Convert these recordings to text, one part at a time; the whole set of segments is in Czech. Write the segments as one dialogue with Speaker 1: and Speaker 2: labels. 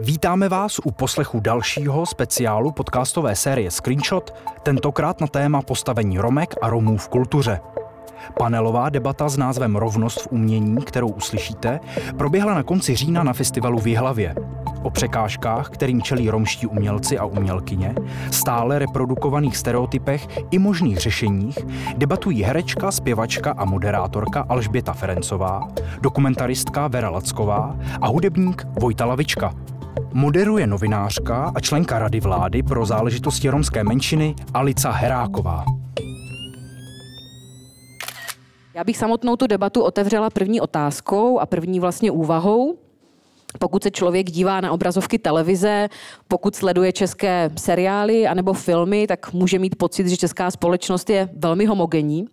Speaker 1: Vítáme vás u poslechu dalšího speciálu podcastové série Screenshot, tentokrát na téma postavení Romek a Romů v kultuře. Panelová debata s názvem Rovnost v umění, kterou uslyšíte, proběhla na konci října na festivalu v Jihlavě. O překážkách, kterým čelí romští umělci a umělkyně, stále reprodukovaných stereotypech i možných řešeních debatují herečka, zpěvačka a moderátorka Alžběta Ferencová, dokumentaristka Vera Lacková a hudebník Vojta Lavička. Moderuje novinářka a členka Rady vlády pro záležitosti romské menšiny Alica Heráková.
Speaker 2: Já bych samotnou tu debatu otevřela první otázkou a první vlastně úvahou. Pokud se člověk dívá na obrazovky televize, pokud sleduje české seriály anebo filmy, tak může mít pocit, že česká společnost je velmi homogenní.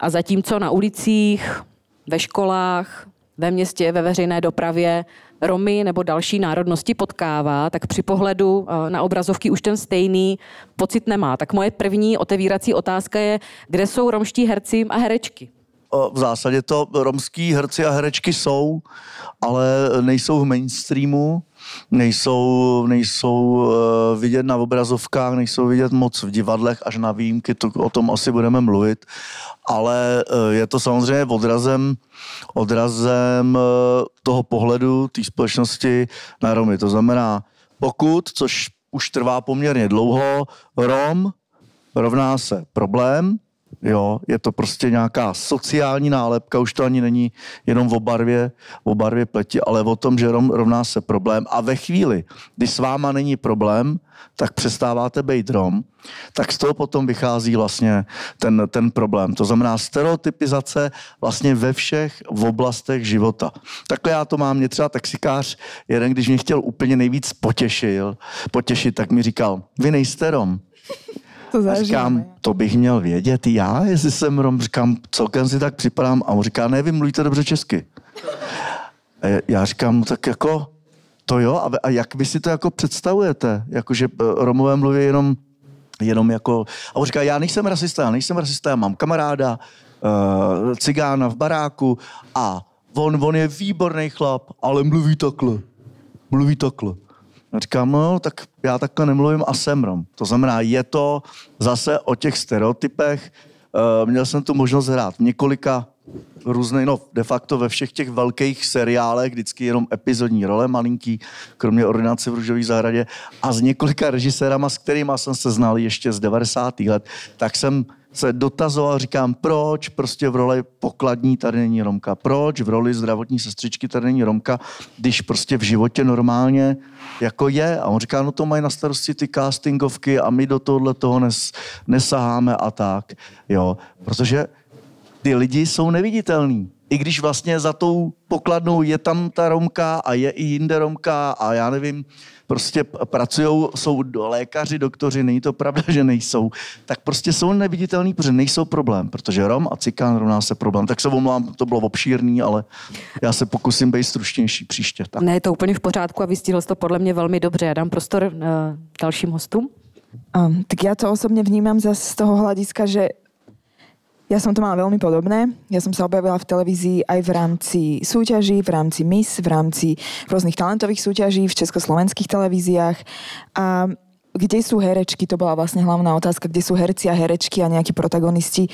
Speaker 2: A zatímco na ulicích, ve školách, ve městě, ve veřejné dopravě Romy nebo další národnosti potkává, tak při pohledu eh, na obrazovky už ten stejný pocit nemá. Tak moje první otevírací otázka je, kde jsou romští herci a herečky?
Speaker 3: v zásadě to romský herci a herečky jsou, ale nejsou v mainstreamu, nejsou, nejsou uh, vidět na obrazovkách, nejsou vidět moc v divadlech, až na výjimky, to, o tom asi budeme mluvit, ale uh, je to samozřejmě odrazem, odrazem uh, toho pohledu té společnosti na Romy. To znamená, pokud, což už trvá poměrně dlouho, Rom rovná se problém, Jo, je to prostě nějaká sociální nálepka, už to ani není jenom o barvě, o barvě pleti, ale o tom, že rovná se problém. A ve chvíli, kdy s váma není problém, tak přestáváte být Rom, tak z toho potom vychází vlastně ten, ten problém. To znamená stereotypizace vlastně ve všech v oblastech života. Takhle já to mám, mě třeba taxikář, jeden, když mě chtěl úplně nejvíc potěšil, potěšit, tak mi říkal, vy nejste Rom
Speaker 4: to zažívám.
Speaker 3: Říkám, to bych měl vědět já, jestli jsem Rom. Říkám, celkem si tak připadám. A on říká, ne, vy mluvíte dobře česky. A já říkám, no tak jako, to jo, a, a jak vy si to jako představujete? Jakože eh, Romové mluví jenom, jenom jako, a on říká, já nejsem rasista, já nejsem rasista, já mám kamaráda, uh, cigána v baráku a on, on je výborný chlap, ale mluví takhle. Mluví takhle. A říkám, no, tak já takhle nemluvím a jsem Rom. To znamená, je to zase o těch stereotypech. Uh, měl jsem tu možnost hrát několika různých, no de facto ve všech těch velkých seriálech, vždycky jenom epizodní role malinký, kromě ordinace v Růžové zahradě a s několika režisérama, s kterými jsem se znal ještě z 90. let, tak jsem se dotazoval, říkám, proč prostě v roli pokladní tady není Romka, proč v roli zdravotní sestřičky tady není Romka, když prostě v životě normálně jako je. A on říká, no to mají na starosti ty castingovky a my do tohohle toho nes, nesaháme a tak. Jo, protože ty lidi jsou neviditelní. I když vlastně za tou pokladnou je tam ta Romka a je i jinde Romka a já nevím, prostě pracují, jsou lékaři, doktoři, není to pravda, že nejsou, tak prostě jsou neviditelní, protože nejsou problém, protože Rom a Cikán rovná se problém. Tak se omlouvám, to bylo obšírný, ale já se pokusím být stručnější příště. Tak.
Speaker 2: Ne, je to úplně v pořádku a vystihl to podle mě velmi dobře. Já dám prostor uh, dalším hostům.
Speaker 4: Um, tak já to osobně vnímám z toho hlediska, že ja som to mala veľmi podobné. Ja som sa objavila v televízii aj v rámci súťaží, v rámci MIS, v rámci rôznych talentových súťaží v československých televíziách. A kde sú herečky, to bola vlastne hlavná otázka, kde sú herci a herečky a nejakí protagonisti.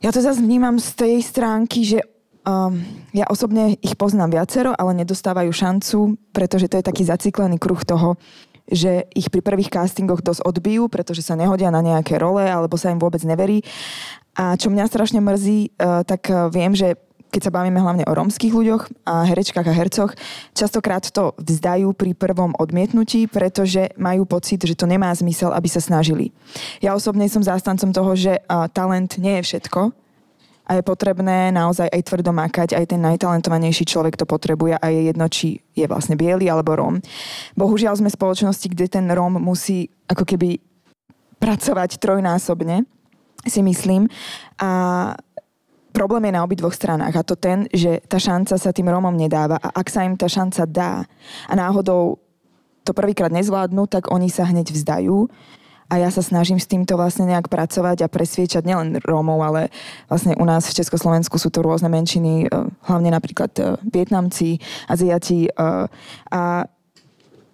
Speaker 4: Ja to zase vnímam z tej stránky, že um, ja osobne ich poznám viacero, ale nedostávajú šancu, pretože to je taký zaciklený kruh toho, že ich pri prvých castingoch dosť odbijú, pretože sa nehodia na nejaké role alebo sa im vôbec neverí. A čo mňa strašne mrzí, uh, tak uh, viem, že keď sa bavíme hlavne o romských ľuďoch a herečkách a hercoch, častokrát to vzdajú pri prvom odmietnutí, pretože majú pocit, že to nemá zmysel, aby sa snažili. Ja osobne som zástancom toho, že uh, talent nie je všetko a je potrebné naozaj aj tvrdo makať, aj ten najtalentovanejší človek to potrebuje a je jedno, či je vlastne biely alebo Róm. Bohužiaľ sme v spoločnosti, kde ten Róm musí ako keby pracovať trojnásobne si myslím. A problém je na obidvoch stranách. A to ten, že tá šanca sa tým Rómom nedáva. A ak sa im tá šanca dá a náhodou to prvýkrát nezvládnu, tak oni sa hneď vzdajú. A ja sa snažím s týmto vlastne nejak pracovať a presviečať nielen Rómov, ale vlastne u nás v Československu sú to rôzne menšiny, e, hlavne napríklad e, Vietnamci, Aziati e, a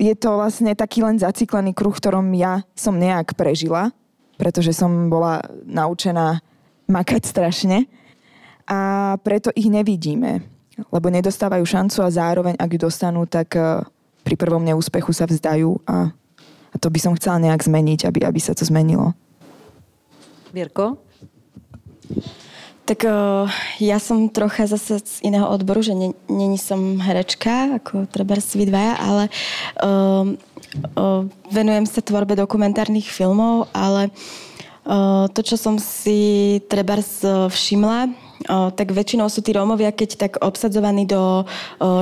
Speaker 4: je to vlastne taký len zaciklený kruh, ktorom ja som nejak prežila, pretože som bola naučená makať strašne a preto ich nevidíme, lebo nedostávajú šancu a zároveň, ak ju dostanú, tak eh, pri prvom neúspechu sa vzdajú a, a to by som chcela nejak zmeniť, aby, aby sa to zmenilo.
Speaker 2: Mirko?
Speaker 5: Tak uh, ja som trocha zase z iného odboru, že není som herečka, ako treba vy dvaja, ale uh, venujem sa tvorbe dokumentárnych filmov, ale to, čo som si treba všimla, tak väčšinou sú tí Rómovia, keď tak obsadzovaní do uh,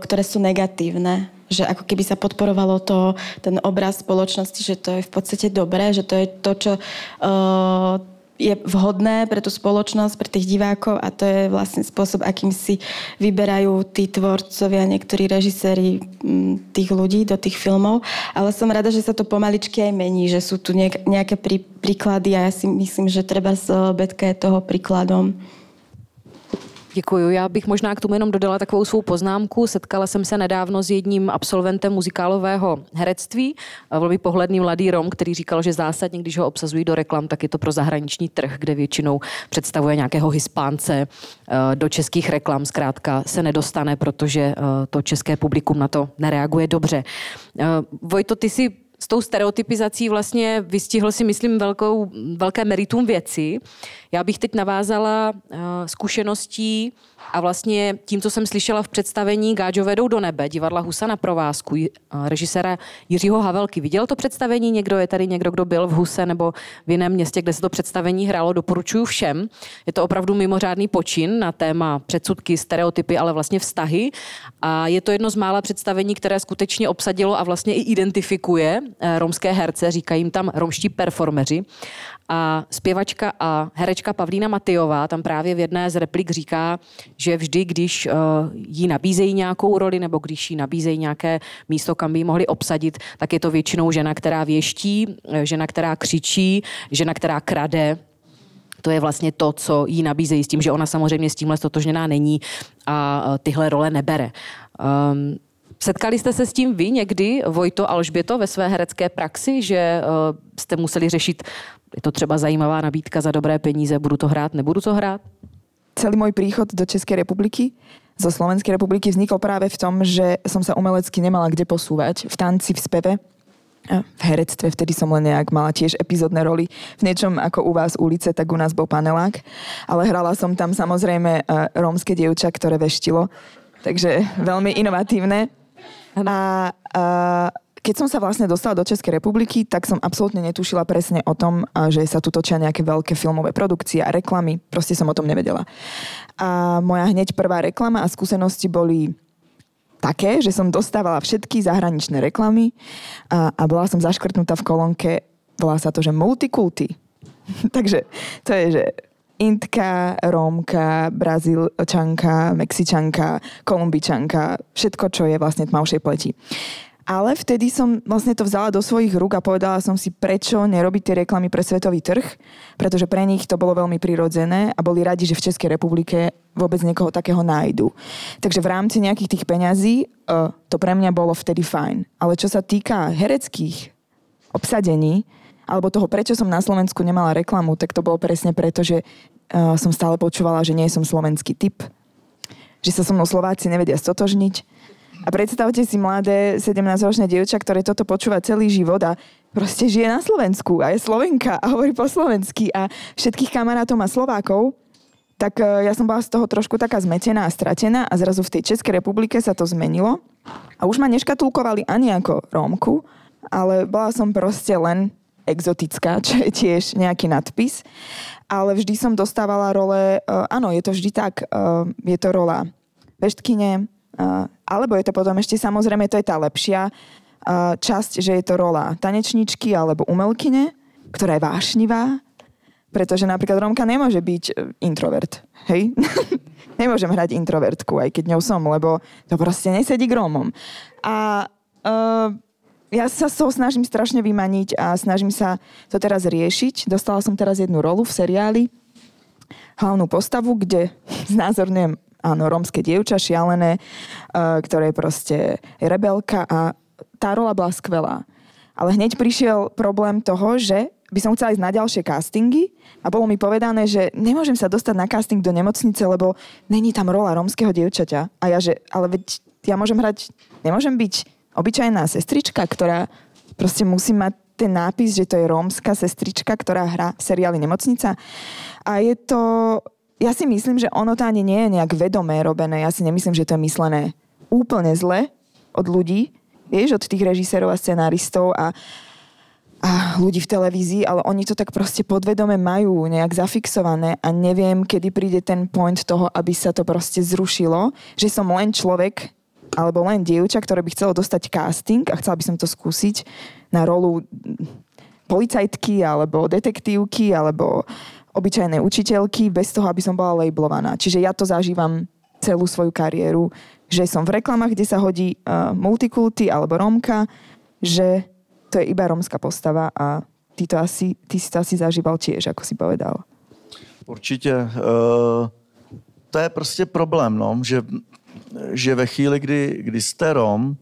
Speaker 5: ktoré sú negatívne že ako keby sa podporovalo to, ten obraz spoločnosti, že to je v podstate dobré, že to je to, čo uh, je vhodné pre tú spoločnosť, pre tých divákov a to je vlastne spôsob, akým si vyberajú tí tvorcovia, niektorí režiséri mm, tých ľudí do tých filmov. Ale som rada, že sa to pomaličky aj mení, že sú tu nejaké príklady a ja si myslím, že treba z Betka je toho príkladom.
Speaker 2: Děkuji. Já bych možná k tomu jenom dodala takovou svou poznámku. Setkala jsem se nedávno s jedním absolventem muzikálového herectví, velmi pohledný mladý Rom, který říkal, že zásadně, když ho obsazují do reklam, tak je to pro zahraniční trh, kde většinou představuje nějakého hispánce. Eh, do českých reklam zkrátka se nedostane, protože eh, to české publikum na to nereaguje dobře. Eh, Vojto, ty si s tou stereotypizací vlastně vystihl si, myslím, velkou, velké meritum věci. Já bych teď navázala uh, zkušeností a vlastně tím, co jsem slyšela v představení Gáďo vedou do nebe, divadla Husa na provázku, režiséra Jiřího Havelky. Viděl to představení někdo? Je tady někdo, kdo byl v Huse nebo v jiném městě, kde se to představení hrálo? Doporučuji všem. Je to opravdu mimořádný počin na téma předsudky, stereotypy, ale vlastně vztahy. A je to jedno z mála představení, které skutečně obsadilo a vlastně i identifikuje eh, romské herce, říkají jim tam romští performeři. A zpěvačka a herečka Pavlína Matyová tam právě v jedné z replik říká, že vždy, když uh, jí nabízejí nějakou roli nebo když jí nabízejí nějaké místo, kam by ji mohli obsadit, tak je to většinou žena, která věští, eh, žena, která křičí, žena, která krade, to je vlastně to, co jí nabízejí s tím, že ona samozřejmě s tímhle stotožněná není a eh, tyhle role nebere. Um, Setkali jste se s tím vy někdy, Vojto Alžběto, ve své herecké praxi, že uh, jste museli řešit, je to třeba zajímavá nabídka za dobré peníze, budu to hrát, nebudu to hrát?
Speaker 4: Celý môj príchod do Českej republiky zo Slovenskej republiky vznikol práve v tom, že som sa umelecky nemala kde posúvať v tanci, v speve, v herectve, vtedy som len nejak mala tiež epizódne roli. V niečom ako u vás ulice, tak u nás bol panelák. Ale hrala som tam samozrejme rómske dievča, ktoré veštilo. Takže veľmi inovatívne. A, a keď som sa vlastne dostala do Českej republiky, tak som absolútne netušila presne o tom, že sa tu točia nejaké veľké filmové produkcie a reklamy. Proste som o tom nevedela. A moja hneď prvá reklama a skúsenosti boli také, že som dostávala všetky zahraničné reklamy a, a bola som zaškrtnutá v kolónke, volá sa to, že multikulty. Takže to je, že Intka, Rómka, Brazílčanka, Mexičanka, Kolumbičanka, všetko, čo je vlastne tmavšej pleti. Ale vtedy som vlastne to vzala do svojich rúk a povedala som si, prečo nerobiť tie reklamy pre svetový trh, pretože pre nich to bolo veľmi prirodzené a boli radi, že v Českej republike vôbec niekoho takého nájdu. Takže v rámci nejakých tých peňazí uh, to pre mňa bolo vtedy fajn. Ale čo sa týka hereckých obsadení, alebo toho, prečo som na Slovensku nemala reklamu, tak to bolo presne preto, že uh, som stále počúvala, že nie som slovenský typ, že sa so mnou Slováci nevedia stotožniť. A predstavte si mladé 17-ročné dievča, ktoré toto počúva celý život a proste žije na Slovensku a je Slovenka a hovorí po slovensky a všetkých kamarátov má Slovákov, tak uh, ja som bola z toho trošku taká zmetená a stratená a zrazu v tej Českej republike sa to zmenilo a už ma neškatulkovali ani ako Rómku, ale bola som proste len exotická, čo je tiež nejaký nadpis. Ale vždy som dostávala role, uh, áno, je to vždy tak, uh, je to rola veštkine, uh, alebo je to potom ešte samozrejme, to je tá lepšia časť, že je to rola tanečničky alebo umelkyne, ktorá je vášnivá, pretože napríklad Romka nemôže byť introvert, hej? Nemôžem hrať introvertku, aj keď ňou som, lebo to proste nesedí k Rómom. A uh, ja sa z toho snažím strašne vymaniť a snažím sa to teraz riešiť. Dostala som teraz jednu rolu v seriáli, hlavnú postavu, kde znázorňujem áno, rómske dievča, šialené, uh, ktoré je proste rebelka a tá rola bola skvelá. Ale hneď prišiel problém toho, že by som chcela ísť na ďalšie castingy a bolo mi povedané, že nemôžem sa dostať na casting do nemocnice, lebo není tam rola rómskeho dievčaťa. A ja, že ale veď ja môžem hrať, nemôžem byť obyčajná sestrička, ktorá proste musí mať ten nápis, že to je rómska sestrička, ktorá hrá v seriáli Nemocnica. A je to... Ja si myslím, že ono to ani nie je nejak vedomé robené. Ja si nemyslím, že to je myslené úplne zle od ľudí, vieš, od tých režisérov a scenáristov a, a ľudí v televízii, ale oni to tak proste podvedome majú nejak zafixované a neviem, kedy príde ten point toho, aby sa to proste zrušilo, že som len človek alebo len dievča, ktoré by chcelo dostať casting a chcela by som to skúsiť na rolu policajtky alebo detektívky alebo obyčajnej učiteľky bez toho, aby som bola labelovaná. Čiže ja to zažívam celú svoju kariéru, že som v reklamách, kde sa hodí uh, multikulty alebo romka, že to je iba romská postava a ty, to asi, ty si to asi zažíval tiež, ako si povedal.
Speaker 3: Určitě. Uh, to je prostě problém, no, že, že ve chvíli, kdy, kdy jste Rom,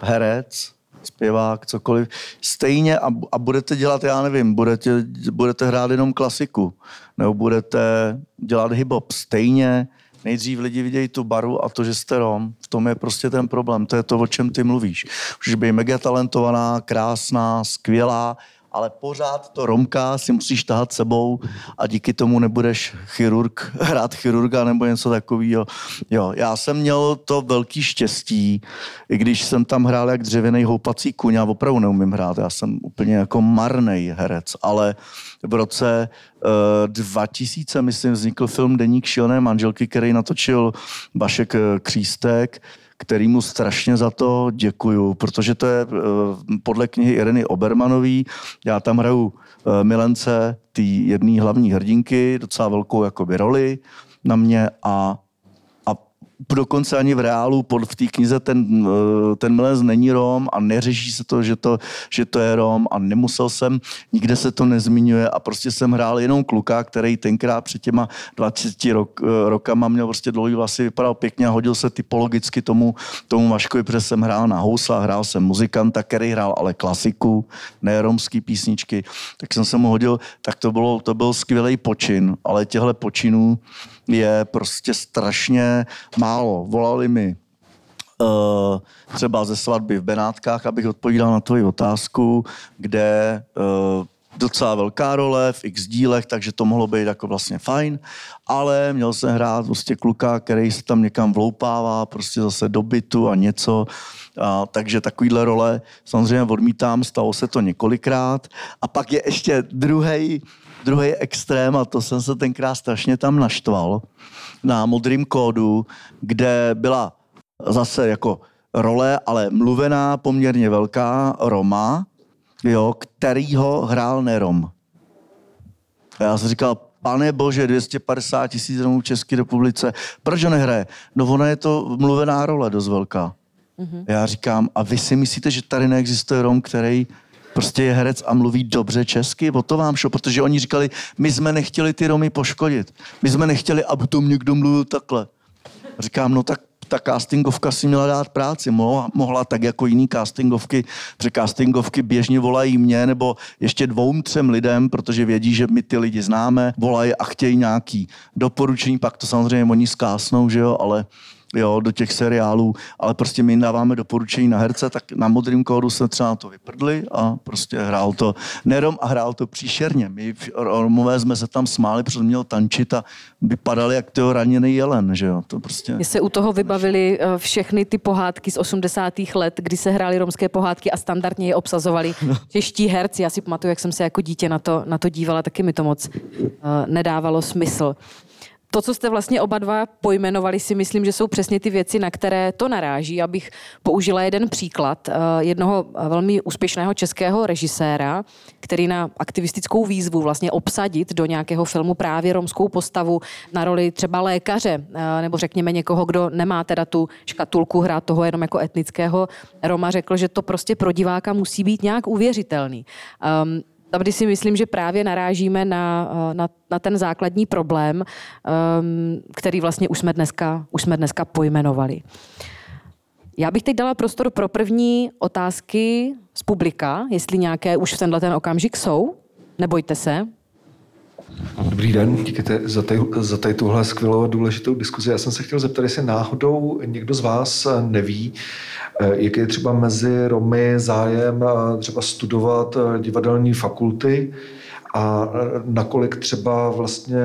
Speaker 3: herec, zpěvák, cokoliv, stejně a, a budete dělat, já nevím, budete, budete hrát jenom klasiku, nebo budete dělat hip-hop, stejně nejdřív lidi vidějí tu baru a to, že jste Rom, v tom je prostě ten problém, to je to, o čem ty mluvíš. Můžeš být mega talentovaná, krásná, skvělá, ale pořád to Romka si musíš tahat sebou a díky tomu nebudeš chirurg, hrát chirurga nebo něco takového. Jo, já jsem měl to velký štěstí, i když jsem tam hrál jak dřevěný houpací kuň, já opravdu neumím hrát, já jsem úplně jako marný herec, ale v roce uh, eh, 2000, myslím, vznikl film Deník šilné manželky, který natočil Vašek eh, Křístek, který mu strašně za to děkuju, protože to je eh, podle knihy Ireny Obermanový. Já tam hraju eh, milence té jedné hlavní hrdinky, docela velkou jakoby roli na mě a dokonce ani v reálu pod, v té knize ten, eh, ten milenec není Rom a neřeší se to že, to, že to je Rom a nemusel jsem, nikde se to nezmiňuje a prostě jsem hrál jenom kluka, který tenkrát před těma 20 rok, eh, rokama měl prostě dlouhý vlasy, vypadal pěkně a hodil se typologicky tomu, tomu Vaškovi, protože jsem hrál na housla, hrál jsem muzikanta, který hrál ale klasiku, ne romský písničky, tak jsem se mu hodil, tak to, bylo, to byl skvělý počin, ale těchto počinů je prostě strašně málo. Volali mi uh, třeba ze svatby v Benátkách, abych odpovídal na tvoji otázku, kde uh, docela velká role v x dílech, takže to mohlo být jako vlastně fajn, ale měl jsem hrát prostě kluka, který se tam někam vloupává, prostě zase do bytu a něco, a, takže takovýhle role samozřejmě odmítám, stalo se to několikrát. A pak je ještě druhý druhý extrém, a to jsem se tenkrát strašně tam naštval, na modrým kódu, kde byla zase jako role, ale mluvená poměrně velká Roma, jo, kterýho hrál Nerom. A já jsem říkal, pane bože, 250 tisíc Romů v České republice, proč ho nehraje? No ona je to mluvená role dost velká. Mm-hmm. Já říkám, a vy si myslíte, že tady neexistuje Rom, který prostě je herec a mluví dobře česky, o to vám šlo, protože oni říkali, my jsme nechtěli ty Romy poškodit. My jsme nechtěli, aby tom někdo mluvil takhle. Říkám, no tak ta castingovka si měla dát práci. Mohla, mohla tak jako jiný castingovky, protože castingovky běžně volají mě nebo ještě dvou, třem lidem, protože vědí, že my ty lidi známe, volají a chtějí nějaký doporučení, pak to samozřejmě oni zkásnou, že jo, ale jo, do těch seriálů, ale prostě my dáváme doporučení na herce, tak na modrým kódu se třeba na to vyprdli a prostě hrál to Nerom a hrál to příšerně. My Romové jsme se tam smáli, protože měl tančit a vypadal jak toho raněný jelen, že jo, to prostě.
Speaker 2: Mně se u toho vybavili eh, všechny ty pohádky z 80. let, kdy se hrály romské pohádky a standardně je obsazovali čeští herci. Já si pamatuju, jak jsem se jako dítě na to, na to dívala, taky mi to moc uh, nedávalo smysl to, co jste vlastně oba dva pojmenovali, si myslím, že jsou přesně ty věci, na které to naráží. Abych použila jeden příklad eh, jednoho velmi úspěšného českého režiséra, který na aktivistickou výzvu vlastně obsadit do nějakého filmu právě romskou postavu na roli třeba lékaře, eh, nebo řekněme někoho, kdo nemá teda tu škatulku hrát toho jenom jako etnického Roma, řekl, že to prostě pro diváka musí být nějak uvěřitelný. Um, tady si myslím, že právě narážíme na, eh, na, na ten základní problém, um, který vlastně už jsme dneska, už jsme dneska pojmenovali. Já bych teď dala prostor pro první otázky z publika, jestli nějaké už v tenhle ten okamžik jsou. Nebojte se.
Speaker 6: Dobrý den, díky te, za, tady, za tady tuhle skvělou a důležitou diskuzi. Já jsem se chtěl zeptat, jestli náhodou někdo z vás neví, eh, jaký je třeba mezi Romy zájem eh, třeba studovat eh, divadelní fakulty a nakolik třeba vlastně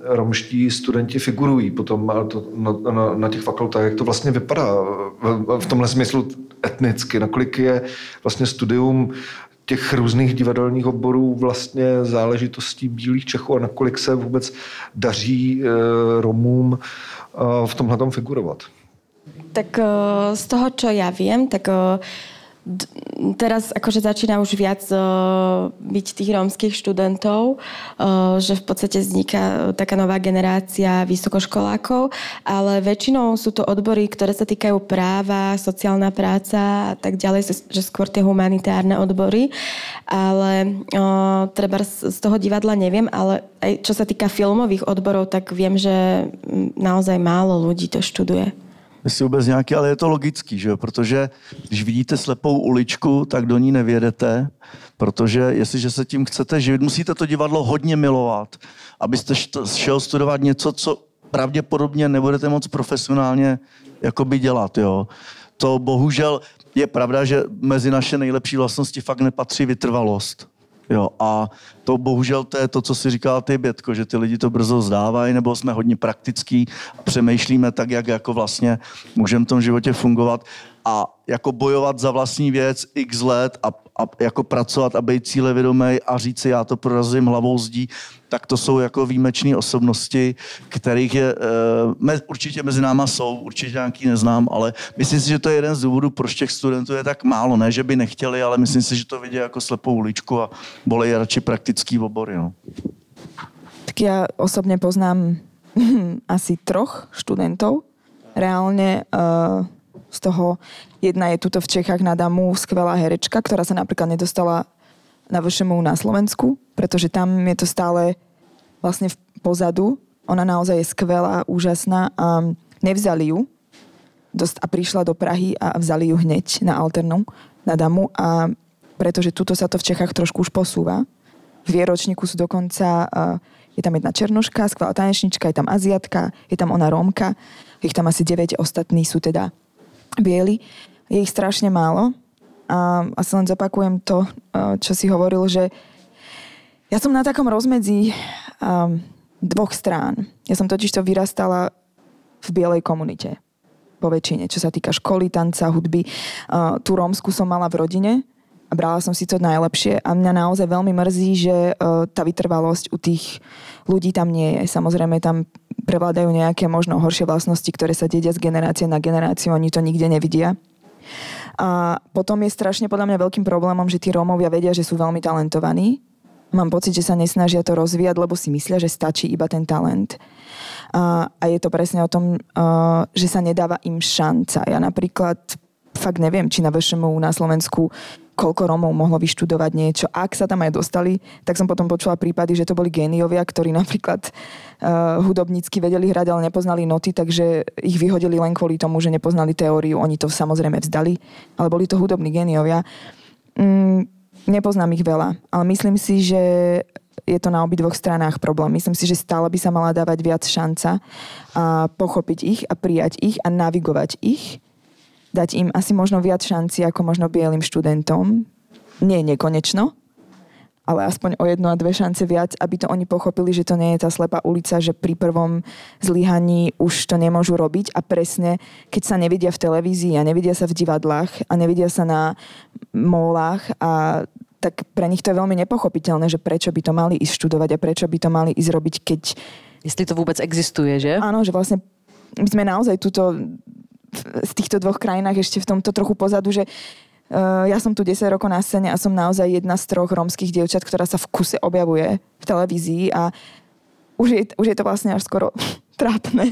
Speaker 6: romští studenti figurují potom to, na, na, na těch fakultách, jak to vlastně vypadá v, v tomhle smyslu etnicky, nakolik je vlastně studium těch různých divadelních oborů vlastně záležitostí bílých Čechů a nakolik se vůbec daří e, Romům e, v tomhle figurovat?
Speaker 5: Tak e, z toho, čo ja viem, tak teraz akože začína už viac uh, byť tých rómskych študentov, uh, že v podstate vzniká taká nová generácia vysokoškolákov, ale väčšinou sú to odbory, ktoré sa týkajú práva, sociálna práca a tak ďalej, že skôr tie humanitárne odbory, ale uh, treba z toho divadla neviem, ale aj čo sa týka filmových odborov, tak viem, že naozaj málo ľudí to študuje
Speaker 3: jestli vůbec nějaký, ale je to logický, že protože když vidíte slepou uličku, tak do ní nevědete, protože jestliže se tím chcete živit, musíte to divadlo hodně milovat, abyste šel studovat něco, co pravděpodobně nebudete moc profesionálně jakoby dělat, jo. To bohužel je pravda, že mezi naše nejlepší vlastnosti fakt nepatří vytrvalost. Jo, a to bohužel to je to, co si říkala ty, Bětko, že ty lidi to brzo zdávají, nebo jsme hodně praktický a přemýšlíme tak, jak jako vlastně můžeme v tom životě fungovat. A jako bojovat za vlastní věc x let a, a jako pracovat a být cílevědomý a říct si, já to prorazím hlavou zdí, tak to jsou jako výjimečné osobnosti, kterých je, uh, me, určitě mezi náma jsou, určitě nějaký neznám, ale myslím si, že to je jeden z důvodů, proč těch studentů je tak málo. Ne, že by nechtěli, ale myslím si, že to vidí jako slepou uličku a bolej radši praktický obory. No.
Speaker 4: Tak já osobně poznám asi troch študentov. Reálne uh, z toho jedna je tuto v Čechách na Damu skvelá herečka, ktorá sa napríklad nedostala na VŠMU na Slovensku, pretože tam je to stále vlastne v pozadu. Ona naozaj je skvelá, úžasná a nevzali ju dosť, a prišla do Prahy a vzali ju hneď na Alternu, na Damu a pretože tuto sa to v Čechách trošku už posúva. V vieročníku sú dokonca, je tam jedna černoška, skvelá tanečnička, je tam Aziatka, je tam ona Rómka, ich tam asi 9, ostatní sú teda bieli. Je ich strašne málo a asi len zopakujem to, čo si hovoril, že ja som na takom rozmedzi um, dvoch strán. Ja som totiž to vyrastala v bielej komunite. Po väčšine, čo sa týka školy, tanca, hudby. Tú rómsku som mala v rodine a brala som si to najlepšie a mňa naozaj veľmi mrzí, že uh, tá vytrvalosť u tých ľudí tam nie je. Samozrejme tam prevládajú nejaké možno horšie vlastnosti, ktoré sa dedia z generácie na generáciu, oni to nikde nevidia. A potom je strašne podľa mňa veľkým problémom, že tí Rómovia vedia, že sú veľmi talentovaní. Mám pocit, že sa nesnažia to rozvíjať, lebo si myslia, že stačí iba ten talent. A, a je to presne o tom, uh, že sa nedáva im šanca. Ja napríklad fakt neviem, či na VŠMU na Slovensku koľko Romov mohlo vyštudovať niečo. Ak sa tam aj dostali, tak som potom počula prípady, že to boli géniovia, ktorí napríklad uh, hudobnícky vedeli hrať, ale nepoznali noty, takže ich vyhodili len kvôli tomu, že nepoznali teóriu. Oni to samozrejme vzdali, ale boli to hudobní géniovia. Mm, nepoznám ich veľa, ale myslím si, že je to na obidvoch stranách problém. Myslím si, že stále by sa mala dávať viac šanca a pochopiť ich a prijať ich a navigovať ich dať im asi možno viac šanci ako možno bielým študentom. Nie nekonečno, ale aspoň o jednu a dve šance viac, aby to oni pochopili, že to nie je tá slepá ulica, že pri prvom zlyhaní už to nemôžu robiť a presne, keď sa nevidia v televízii a nevidia sa v divadlách a nevidia sa na mólach a tak pre nich to je veľmi nepochopiteľné, že prečo by to mali ísť študovať a prečo by to mali ísť robiť, keď...
Speaker 2: Jestli to vôbec existuje, že?
Speaker 4: Áno, že vlastne my sme naozaj túto v týchto dvoch krajinách ešte v tomto trochu pozadu, že Uh, ja som tu 10 rokov na scéne a som naozaj jedna z troch rómskych dievčat, ktorá sa v kuse objavuje v televízii a už je, už je to vlastne až skoro trápne,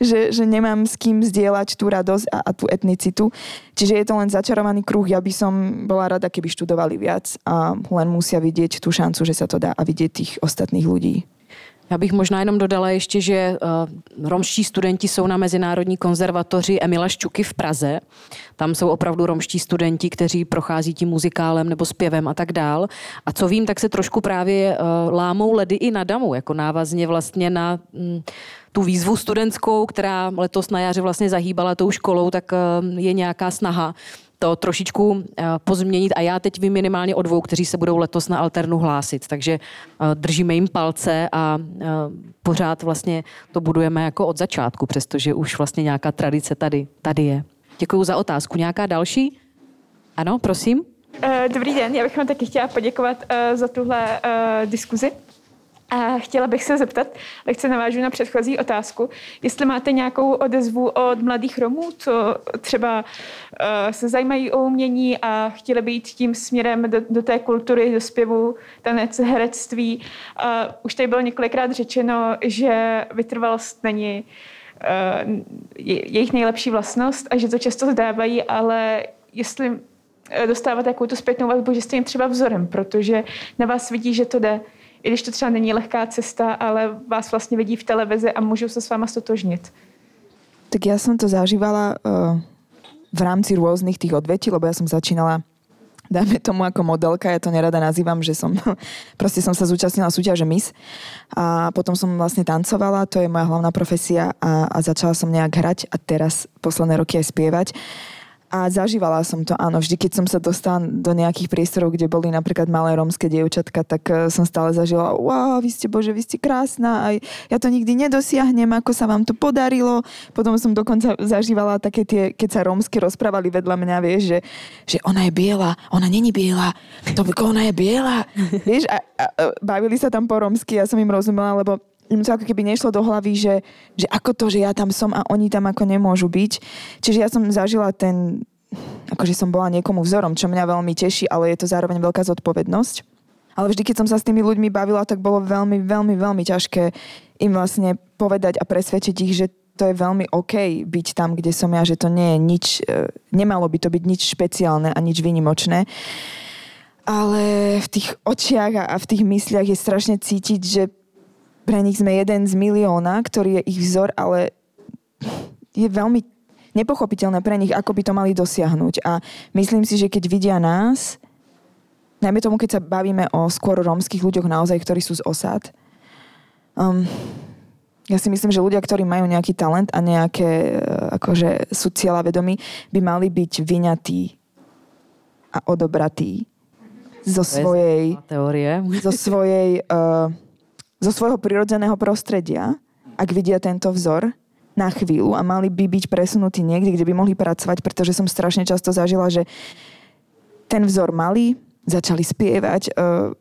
Speaker 4: že, že nemám s kým zdieľať tú radosť a, a tú etnicitu. Čiže je to len začarovaný kruh. Ja by som bola rada, keby študovali viac a len musia vidieť tú šancu, že sa to dá a vidieť tých ostatných ľudí.
Speaker 2: Já bych možná jenom dodala ještě, že uh, romští studenti jsou na Mezinárodní konzervatoři Emila Ščuky v Praze. Tam jsou opravdu romští studenti, kteří prochází tím muzikálem nebo zpěvem a tak dál. A co vím, tak se trošku právě uh, lámou ledy i na Damu, jako návazně vlastně na mm, tu výzvu studentskou, která letos na jaře vlastně zahýbala tou školou, tak uh, je nějaká snaha to trošičku eh, pozměnit a já teď vím minimálně o dvou, kteří se budou letos na Alternu hlásit, takže eh, držíme jim palce a eh, pořád vlastně to budujeme jako od začátku, přestože už vlastně nějaká tradice tady, tady je. Děkuji za otázku. Nějaká další? Ano, prosím.
Speaker 7: Dobrý den, já bych vám taky chtěla poděkovat za tuhle diskuzi. A chtěla bych se zeptat, lehce navážu na předchozí otázku, jestli máte nějakou odezvu od mladých Romů, co třeba uh, se zajímají o umění a chtěli být tím směrem do, do té kultury, do zpěvu, tanec, herectví. Uh, už tady bylo několikrát řečeno, že vytrvalost není uh, jejich nejlepší vlastnost a že to často zdávají, ale jestli dostávat takovou tu zpětnou vazbu, že jste jim třeba vzorem, protože na vás vidí, že to jde i když to třeba není lehká cesta, ale vás vlastně vidí v televizi a můžou se s váma stotožnit.
Speaker 4: Tak já jsem to zažívala uh, v rámci různých tých odvetí, lebo já jsem začínala dajme tomu ako modelka, ja to nerada nazývam, že som, proste som sa zúčastnila súťaže Miss a potom som vlastne tancovala, to je moja hlavná profesia a, a začala som nejak hrať a teraz posledné roky aj spievať. A zažívala som to, áno. Vždy, keď som sa dostala do nejakých priestorov, kde boli napríklad malé rómske dievčatka, tak e, som stále zažila, wow, vy ste, bože, vy ste krásna, aj ja to nikdy nedosiahnem, ako sa vám to podarilo. Potom som dokonca zažívala také tie, keď sa rómsky rozprávali vedľa mňa, vieš, že, že ona je biela, ona není biela, to ona je biela. vieš, a, a, a bavili sa tam po rómsky, ja som im rozumela, lebo im to ako keby nešlo do hlavy, že, že ako to, že ja tam som a oni tam ako nemôžu byť. Čiže ja som zažila ten, akože som bola niekomu vzorom, čo mňa veľmi teší, ale je to zároveň veľká zodpovednosť. Ale vždy, keď som sa s tými ľuďmi bavila, tak bolo veľmi, veľmi, veľmi ťažké im vlastne povedať a presvedčiť ich, že to je veľmi OK byť tam, kde som ja, že to nie je nič, e, nemalo by to byť nič špeciálne a nič výnimočné. Ale v tých očiach a v tých mysliach je strašne cítiť, že pre nich sme jeden z milióna, ktorý je ich vzor, ale je veľmi nepochopiteľné pre nich, ako by to mali dosiahnuť. A myslím si, že keď vidia nás, najmä tomu, keď sa bavíme o skôr rómskych ľuďoch naozaj, ktorí sú z osad, um, ja si myslím, že ľudia, ktorí majú nejaký talent a nejaké, akože sú cieľa vedomí, by mali byť vyňatí a odobratí zo svojej,
Speaker 2: teórie.
Speaker 4: zo svojej uh, zo svojho prirodzeného prostredia, ak vidia tento vzor na chvíľu a mali by byť presunutí niekde, kde by mohli pracovať, pretože som strašne často zažila, že ten vzor mali, začali spievať, uh,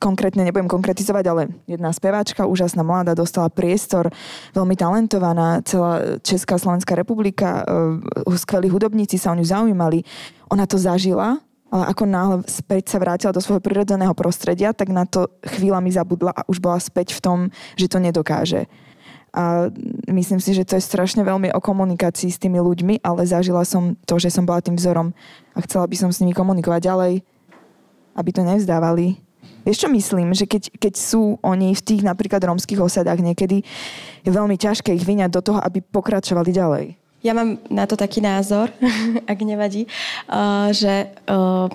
Speaker 4: konkrétne nebudem konkretizovať, ale jedna speváčka, úžasná mladá, dostala priestor, veľmi talentovaná, celá Česká Slovenská republika, uh, skvelí hudobníci sa o ňu zaujímali. Ona to zažila ale ako náhle späť sa vrátila do svojho prirodzeného prostredia, tak na to chvíľami zabudla a už bola späť v tom, že to nedokáže. A myslím si, že to je strašne veľmi o komunikácii s tými ľuďmi, ale zažila som to, že som bola tým vzorom a chcela by som s nimi komunikovať ďalej, aby to nevzdávali. Vieš čo myslím? Že keď, keď sú oni v tých napríklad romských osadách niekedy, je veľmi ťažké ich vyňať do toho, aby pokračovali ďalej.
Speaker 5: Ja mám na to taký názor, ak nevadí, uh, že uh,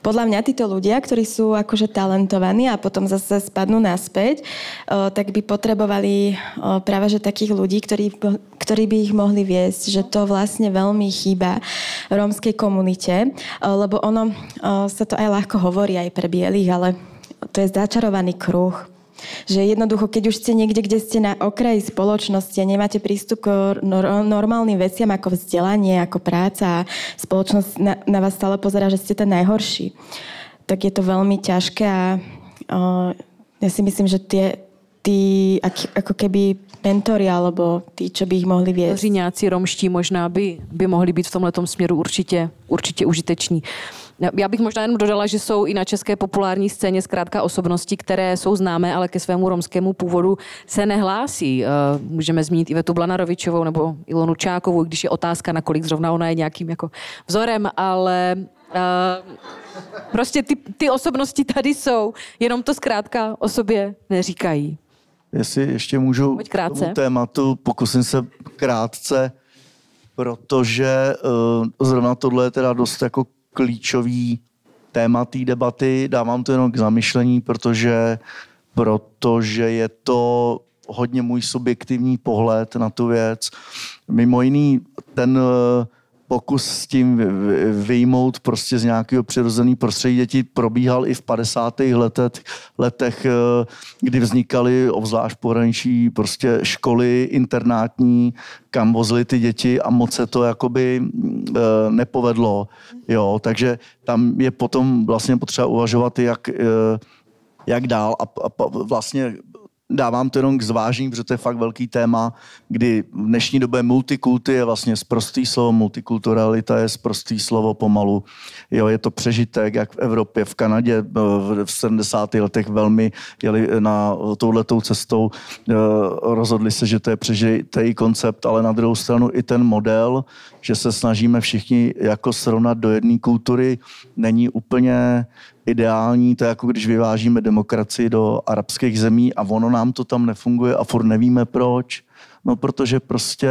Speaker 5: podľa mňa títo ľudia, ktorí sú akože talentovaní a potom zase spadnú naspäť, uh, tak by potrebovali práve že takých ľudí, ktorí, ktorí by ich mohli viesť, že to vlastne veľmi chýba rómskej komunite, lebo ono sa to aj ľahko hovorí aj pre bielých, ale to je začarovaný kruh že jednoducho, keď už ste niekde, kde ste na okraji spoločnosti a nemáte prístup k normálnym veciam ako vzdelanie, ako práca a spoločnosť na, na vás stále pozera, že ste ten najhorší, tak je to veľmi ťažké a uh, ja si myslím, že tie, tí ak, ako keby mentory alebo tí, čo by ich mohli viesť.
Speaker 2: Říňáci romští možná by, by mohli být v tomhle směru určitě, určitě užiteční. Já bych možná jenom dodala, že jsou i na české populární scéně zkrátka osobnosti, které jsou známé, ale ke svému romskému původu se nehlásí. Eh, můžeme zmínit Ivetu Blanarovičovou nebo Ilonu Čákovou, když je otázka, nakolik zrovna ona je nějakým jako vzorem, ale Uh, prostě ty, ty osobnosti tady jsou, jenom to zkrátka o sobě neříkají.
Speaker 3: jestli ještě můžu
Speaker 2: Pojď krátce.
Speaker 3: tomu tématu, pokusím se krátce, protože uh, zrovna tohle je teda dost jako klíčový téma té debaty. Dávám to jenom k zamyšlení, protože, protože je to hodně můj subjektivní pohled na tu věc. Mimo jiný ten uh, pokus s tím vyjmout prostě z nějakého přirozeného prostředí dětí probíhal i v 50. letech, letech eh, kdy vznikaly obzvlášť pohraničí prostě školy internátní, kam vozili ty děti a moc se to jakoby eh, nepovedlo. Jo, takže tam je potom vlastně potřeba uvažovat, jak, eh, jak dál a, a vlastně dávám to jenom k zvážení, protože to je fakt velký téma, kdy v dnešní době multikulty je vlastně zprostý slovo, multikulturalita je zprostý slovo pomalu. Jo, je to přežitek, jak v Evropě, v Kanadě v 70. letech velmi jeli na touhletou cestou, eh, rozhodli se, že to je přežitý koncept, ale na druhou stranu i ten model, že se snažíme všichni jako srovnat do jedné kultury, není úplně ideální, to je jako když vyvážíme demokracii do arabských zemí a ono nám to tam nefunguje a furt nevíme proč. No protože prostě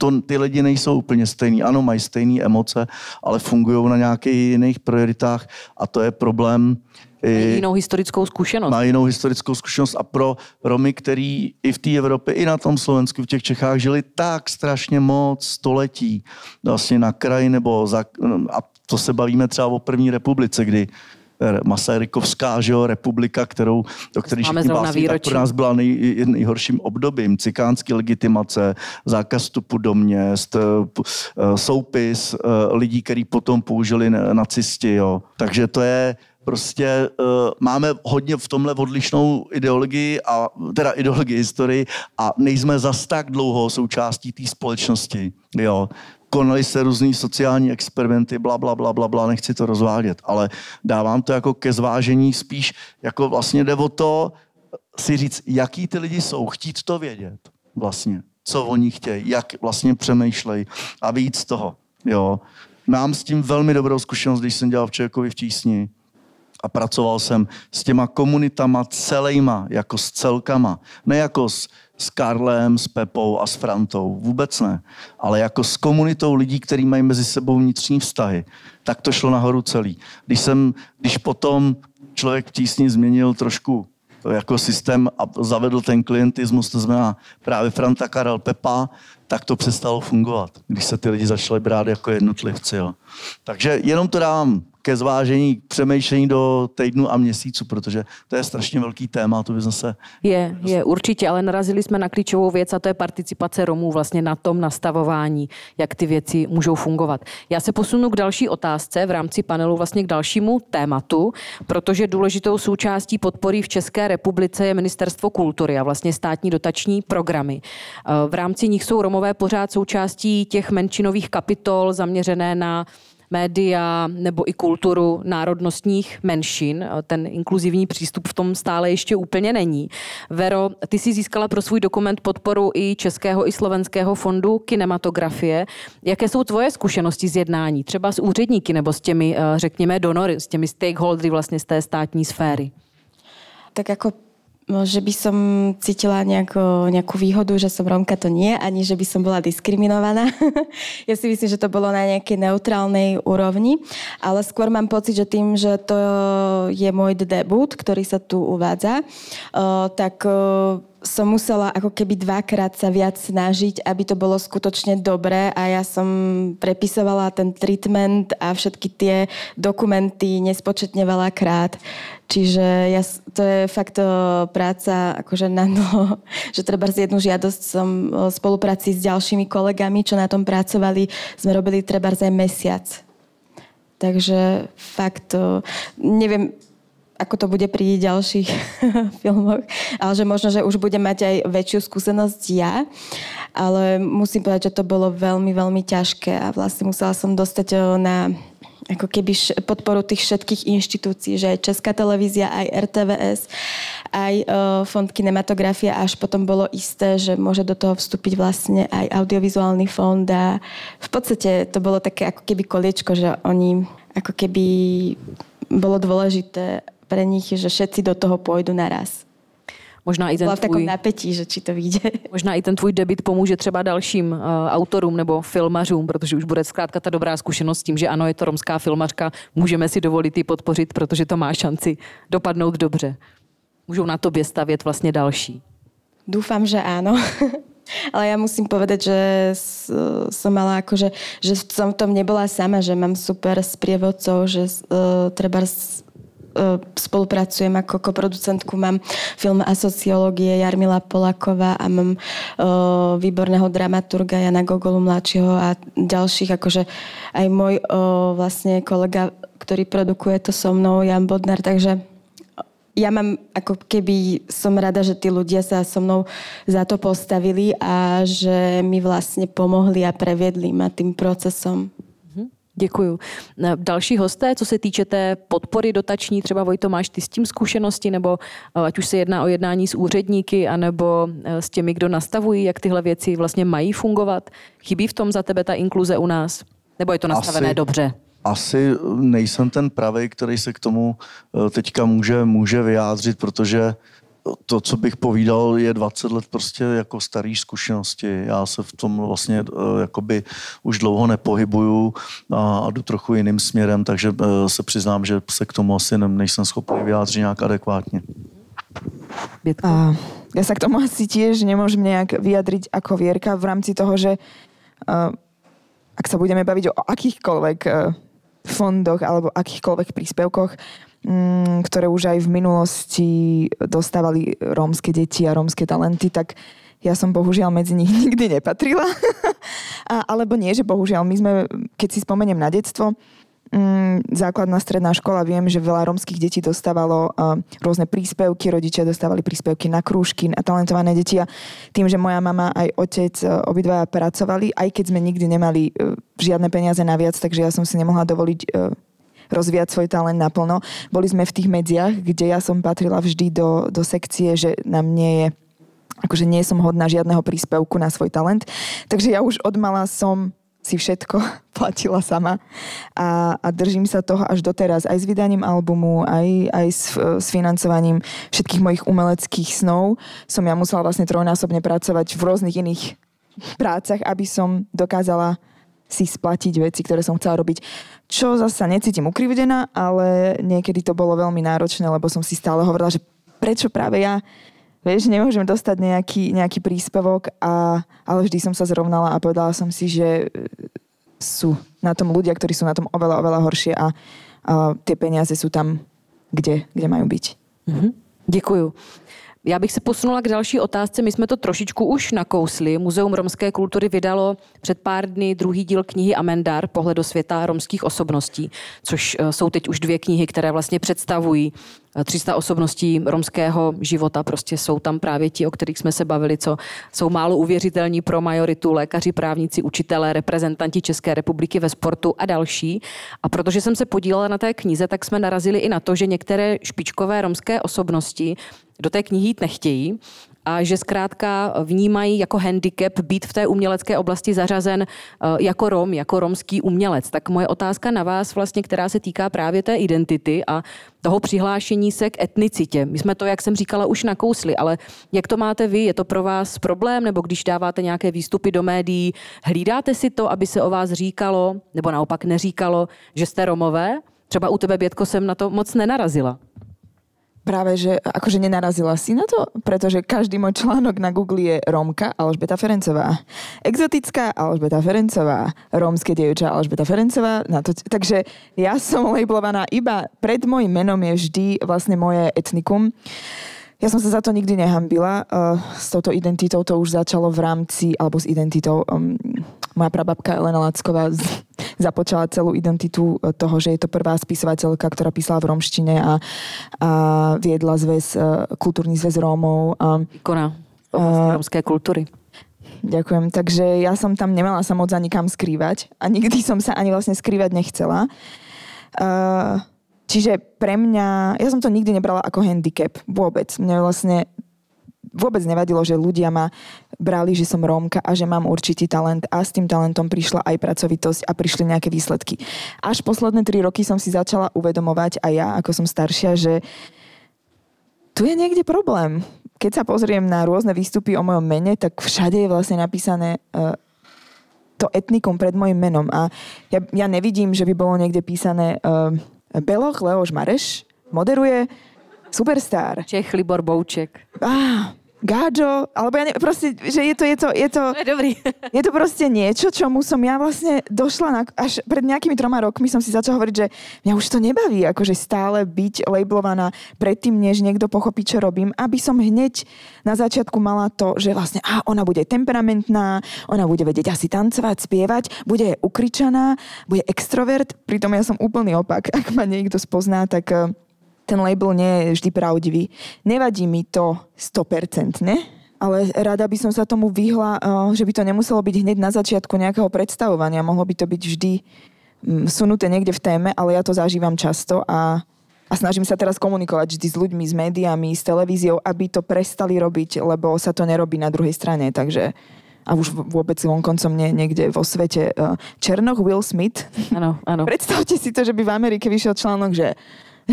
Speaker 3: to, ty lidi nejsou úplně stejný. Ano, mají stejné emoce, ale fungují na nějakých jiných prioritách a to je problém.
Speaker 2: Mají jinou historickou zkušenost.
Speaker 3: Má jinou historickou zkušenost a pro Romy, který i v té Evropě, i na tom Slovensku, v těch Čechách žili tak strašně moc století, vlastně na kraji nebo za, a to se bavíme třeba o první republice, kdy eh, Masarykovská že jo, republika, kterou, do které všichni vlastně, tak pro nás byla nej, nejhorším obdobím. Cikánský legitimace, zákaz vstupu do měst, eh, eh, soupis lidí, který potom použili nacisti. Jo. Takže to je prostě uh, máme hodně v tomhle odlišnou ideologii, a, teda ideologii historii a nejsme zas tak dlouho součástí té společnosti. Jo konaly se různý sociální experimenty, bla, bla, bla, bla, bla, nechci to rozvádět, ale dávám to jako ke zvážení spíš, jako vlastně jde o to si říct, jaký ty lidi jsou, chtít to vědět vlastně, co oni chtějí, jak vlastně přemýšlejí a víc toho, jo. Mám s tím velmi dobrou zkušenost, když jsem dělal v Čekovi v Tísni a pracoval jsem s těma komunitama celejma, jako s celkama, ne jako s s Karlem, s Pepou a s Frantou. Vůbec ne. Ale jako s komunitou lidí, kteří mají mezi sebou vnitřní vztahy. Tak to šlo nahoru celý. Když, jsem, když potom člověk v tísni změnil trošku jako systém a zavedl ten klientismus, to znamená právě Franta, Karel, Pepa, tak to přestalo fungovat, když se ty lidi začali brát jako jednotlivci. Jo. Takže jenom to dávám ke zvážení, k přemýšlení do týdnu a měsíců, protože to je strašně velký téma, to by zase...
Speaker 2: Je, je, určitě, ale narazili jsme na klíčovou věc a to je participace Romů vlastně na tom nastavování, jak ty věci můžou fungovat. Já se posunu k další otázce v rámci panelu, vlastně k dalšímu tématu, protože důležitou součástí podpory v České republice je Ministerstvo kultury a vlastně státní dotační programy. V rámci nich jsou Romové pořád součástí těch menšinových kapitol zaměřené na média nebo i kulturu národnostních menšin. Ten inkluzivní přístup v tom stále ještě úplně není. Vero, ty jsi získala pro svůj dokument podporu i Českého i Slovenského fondu kinematografie. Jaké jsou tvoje zkušenosti z jednání, třeba s úředníky nebo s těmi, eh, řekněme, donory, s těmi stakeholdery vlastně z té státní sféry?
Speaker 5: Tak jako že by som cítila nejako, nejakú výhodu, že som Romka, to nie, ani že by som bola diskriminovaná. ja si myslím, že to bolo na nejakej neutrálnej úrovni, ale skôr mám pocit, že tým, že to je môj debut, ktorý sa tu uvádza, tak som musela ako keby dvakrát sa viac snažiť, aby to bolo skutočne dobré a ja som prepisovala ten treatment a všetky tie dokumenty nespočetne veľakrát. Čiže ja, to je fakt práca akože na no, že treba z jednu žiadosť som v spolupráci s ďalšími kolegami, čo na tom pracovali, sme robili treba aj mesiac. Takže fakt, neviem, ako to bude pri ďalších filmoch, ale že možno, že už budem mať aj väčšiu skúsenosť ja, ale musím povedať, že to bolo veľmi, veľmi ťažké a vlastne musela som dostať eh, na ako keby podporu tých všetkých inštitúcií, že aj Česká televízia, aj RTVS, aj uh, Fond kinematografie, až potom bolo isté, že môže do toho vstúpiť vlastne aj audiovizuálny fond a v podstate to bolo také ako keby koliečko, že oni ako keby bolo dôležité pre nich, že všetci do toho pôjdu naraz.
Speaker 2: Možná i ten
Speaker 5: v takom
Speaker 2: tvůj,
Speaker 5: napätí, že či to vyjde.
Speaker 2: možná i ten tvůj debit pomůže třeba dalším uh, autorům nebo filmařům, protože už bude zkrátka ta dobrá zkušenost s tím, že ano, je to romská filmařka, můžeme si dovolit ji podpořit, protože to má šanci dopadnout dobře. Můžou na tobě stavět vlastně další.
Speaker 5: Dúfam, že áno. Ale ja musím povedať, že som mala akože, že som v tom nebola sama, že mám super sprievodcov, že uh, treba s- uh, spolupracujem ako koproducentku, mám film a sociológie Jarmila Polaková a mám uh, výborného dramaturga Jana Gogolu mladšieho a ďalších, akože aj môj uh, vlastne kolega, ktorý produkuje to so mnou, Jan Bodnar, takže ja mám, ako keby som rada, že tí ľudia sa so mnou za to postavili a že mi vlastne pomohli a previedli ma tým procesom.
Speaker 2: Děkuju. Další hosté, co se týče té podpory dotační, třeba Vojto, máš ty s tím zkušenosti, nebo eh, ať už se jedná o jednání s úředníky, anebo eh, s těmi, kdo nastavují, jak tyhle věci vlastně mají fungovat? Chybí v tom za tebe ta inkluze u nás? Nebo je to nastavené
Speaker 3: Asi-
Speaker 2: dobře?
Speaker 3: asi nejsem ten pravý, který se k tomu eh, teďka může, může vyjádřit, protože to, co bych povídal, je 20 let prostě jako starý zkušenosti. Já se v tom vlastně eh, jakoby už dlouho nepohybuju a, a jdu trochu jiným směrem, takže eh, se přiznám, že se k tomu asi ne- nejsem schopný vyjádřit nějak adekvátně.
Speaker 4: A ja sa k tomu asi tiež nemôžem nejak vyjadriť ako Vierka v rámci toho, že uh, ak sa budeme baviť o akýchkoľvek uh, fondoch alebo akýchkoľvek príspevkoch, ktoré už aj v minulosti dostávali rómske deti a rómske talenty, tak ja som bohužiaľ medzi nich nikdy nepatrila. a, alebo nie, že bohužiaľ, my sme, keď si spomeniem na detstvo, mm, základná stredná škola, viem, že veľa rómskych detí dostávalo uh, rôzne príspevky, rodičia dostávali príspevky na krúžky, na talentované deti a tým, že moja mama aj otec uh, obidvaja pracovali, aj keď sme nikdy nemali uh, žiadne peniaze naviac, takže ja som si nemohla dovoliť uh, rozvíjať svoj talent naplno. Boli sme v tých medziach, kde ja som patrila vždy do, do sekcie, že na mne je akože nie som hodná žiadneho príspevku na svoj talent. Takže ja už od mala som si všetko platila sama a, a držím sa toho až doteraz, aj s vydaním albumu, aj, aj s, s financovaním všetkých mojich umeleckých snov. Som ja musela vlastne trojnásobne pracovať v rôznych iných prácach, aby som dokázala si splatiť veci, ktoré som chcela robiť. Čo zasa necítim ukrivdená, ale niekedy to bolo veľmi náročné, lebo som si stále hovorila, že prečo práve ja Vieš, nemôžem dostať nejaký, nejaký príspevok, a, ale vždy som sa zrovnala a povedala som si, že e, sú na tom ľudia, ktorí sú na tom oveľa, oveľa horšie a, a tie peniaze sú tam, kde, kde majú byť.
Speaker 2: Mhm. Děkuju. Já bych se posunula k další otázce. My jsme to trošičku už nakousli. Muzeum romské kultury vydalo před pár dny druhý díl knihy Amendar, pohled do světa romských osobností, což eh, jsou teď už dvě knihy, které vlastně představují eh, 300 osobností romského života. Prostě jsou tam právě ti, o kterých jsme se bavili, co jsou málo uvěřitelní pro majoritu, lékaři, právníci, učitelé, reprezentanti České republiky ve sportu a další. A protože jsem se podílela na té knize, tak jsme narazili i na to, že některé špičkové romské osobnosti do té knihy jít nechtějí a že zkrátka vnímají jako handicap být v té umělecké oblasti zařazen eh, jako Rom, jako romský umělec. Tak moje otázka na vás vlastně, která se týká právě té identity a toho přihlášení se k etnicitě. My jsme to, jak jsem říkala, už nakousli, ale jak to máte vy? Je to pro vás problém? Nebo když dáváte nějaké výstupy do médií, hlídáte si to, aby se o vás říkalo, nebo naopak neříkalo, že jste Romové? Třeba u tebe, Bětko, jsem na to moc nenarazila.
Speaker 4: Práve, že akože nenarazila si na to, pretože každý môj článok na Google je Rómka Alžbeta Ferencová. Exotická Alžbeta Ferencová. Rómske dievča Alžbeta Ferencová. Na to, takže ja som labelovaná iba pred môjim menom je vždy vlastne moje etnikum. Ja som sa za to nikdy nehambila. Uh, s touto identitou to už začalo v rámci, alebo s identitou, um, moja prababka Elena Lacková z, započala celú identitu eh, toho, že je to prvá spisovateľka, ktorá písala v romštine a, a viedla zväz, uh, kultúrny zväz Rómov. A,
Speaker 2: Ikona oblasti romské kultury.
Speaker 4: Ďakujem. Takže ja som tam nemala sa moc ani kam skrývať a nikdy som sa ani vlastne skrývať nechcela. Uh, čiže pre mňa, ja som to nikdy nebrala ako handicap. Vôbec. Mne vlastne vôbec nevadilo, že ľudia ma brali, že som Rómka a že mám určitý talent a s tým talentom prišla aj pracovitosť a prišli nejaké výsledky. Až posledné tri roky som si začala uvedomovať aj ja, ako som staršia, že tu je niekde problém. keď sa pozriem na rôzne výstupy o mojom mene, tak všade je vlastne napísané uh, to etnikum pred mojim menom. A ja, ja nevidím, že by bolo niekde písané uh, Beloch Leoš Mareš moderuje Superstar.
Speaker 2: Čech Libor Bouček.
Speaker 4: Ah, gáčo, alebo ja neviem, proste, že je to, je to, je to,
Speaker 2: To je dobrý.
Speaker 4: je to proste niečo, čomu som ja vlastne došla na, až pred nejakými troma rokmi som si začala hovoriť, že mňa už to nebaví, akože stále byť labelovaná predtým, než niekto pochopí, čo robím, aby som hneď na začiatku mala to, že vlastne, a ona bude temperamentná, ona bude vedieť asi tancovať, spievať, bude ukričaná, bude extrovert, pritom ja som úplný opak. Ak ma niekto spozná, tak eh, ten label nie je vždy pravdivý. Nevadí mi to 100%, ne? Ale rada by som sa tomu vyhla, eh, že by to nemuselo byť hneď na začiatku nejakého predstavovania. Mohlo by to byť vždy mm, sunuté niekde v téme, ale ja to zažívam často a, a snažím sa teraz komunikovať vždy s ľuďmi, s médiami, s televíziou, aby to prestali robiť, lebo sa to nerobí na druhej strane. Takže a už vôbec vonkoncom nie niekde vo svete. eh, Černoch Will Smith.
Speaker 2: Áno, áno.
Speaker 4: Predstavte si to, že by v Amerike vyšiel článok, že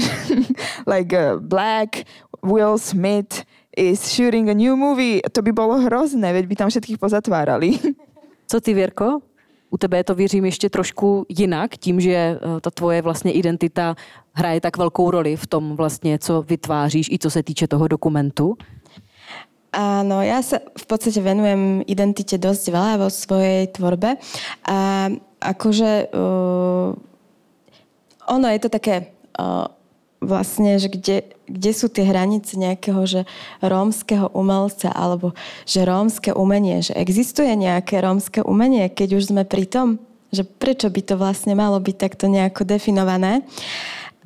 Speaker 4: like uh, Black Will Smith is shooting a new movie. To by bolo hrozné, veď by tam všetkých pozatvárali.
Speaker 2: Co ty, Věrko? U tebe to věřím ještě trošku jinak, tím, že eh, ta tvoje vlastně identita hraje tak velkou roli v tom vlastně, co vytváříš i co se týče toho dokumentu.
Speaker 5: Áno, ja sa v podstate venujem identite dosť veľa vo svojej tvorbe a akože uh, ono je to také uh, vlastne, že kde, kde sú tie hranice nejakého, že rómskeho umelca alebo že rómske umenie, že existuje nejaké rómske umenie, keď už sme pri tom, že prečo by to vlastne malo byť takto nejako definované.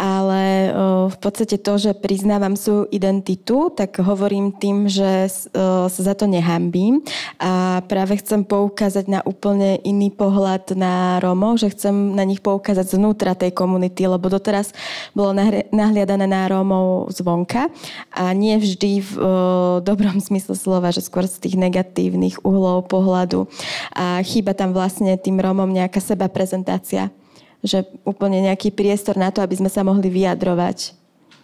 Speaker 5: Ale v podstate to, že priznávam svoju identitu, tak hovorím tým, že sa za to nehambím a práve chcem poukázať na úplne iný pohľad na Rómov, že chcem na nich poukázať znútra tej komunity, lebo doteraz bolo nahliadané na Rómov zvonka a nie vždy v dobrom smysle slova, že skôr z tých negatívnych uhlov pohľadu. A chýba tam vlastne tým Rómom nejaká seba prezentácia že úplne nejaký priestor na to, aby sme sa mohli vyjadrovať.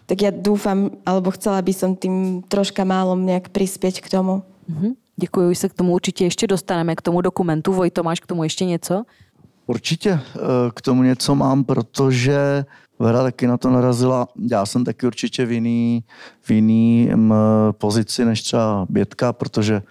Speaker 5: Tak ja dúfam, alebo chcela by som tým troška málo nejak prispieť k tomu.
Speaker 2: Mhm. Děkuji, už se k tomu určitě ještě dostaneme, k tomu dokumentu. Vojto, máš k tomu ještě něco?
Speaker 3: Určitě eh, k tomu něco mám, protože Vera taky na to narazila. Já jsem taky určitě v jiný, v jiný m, pozici než třeba Bětka, protože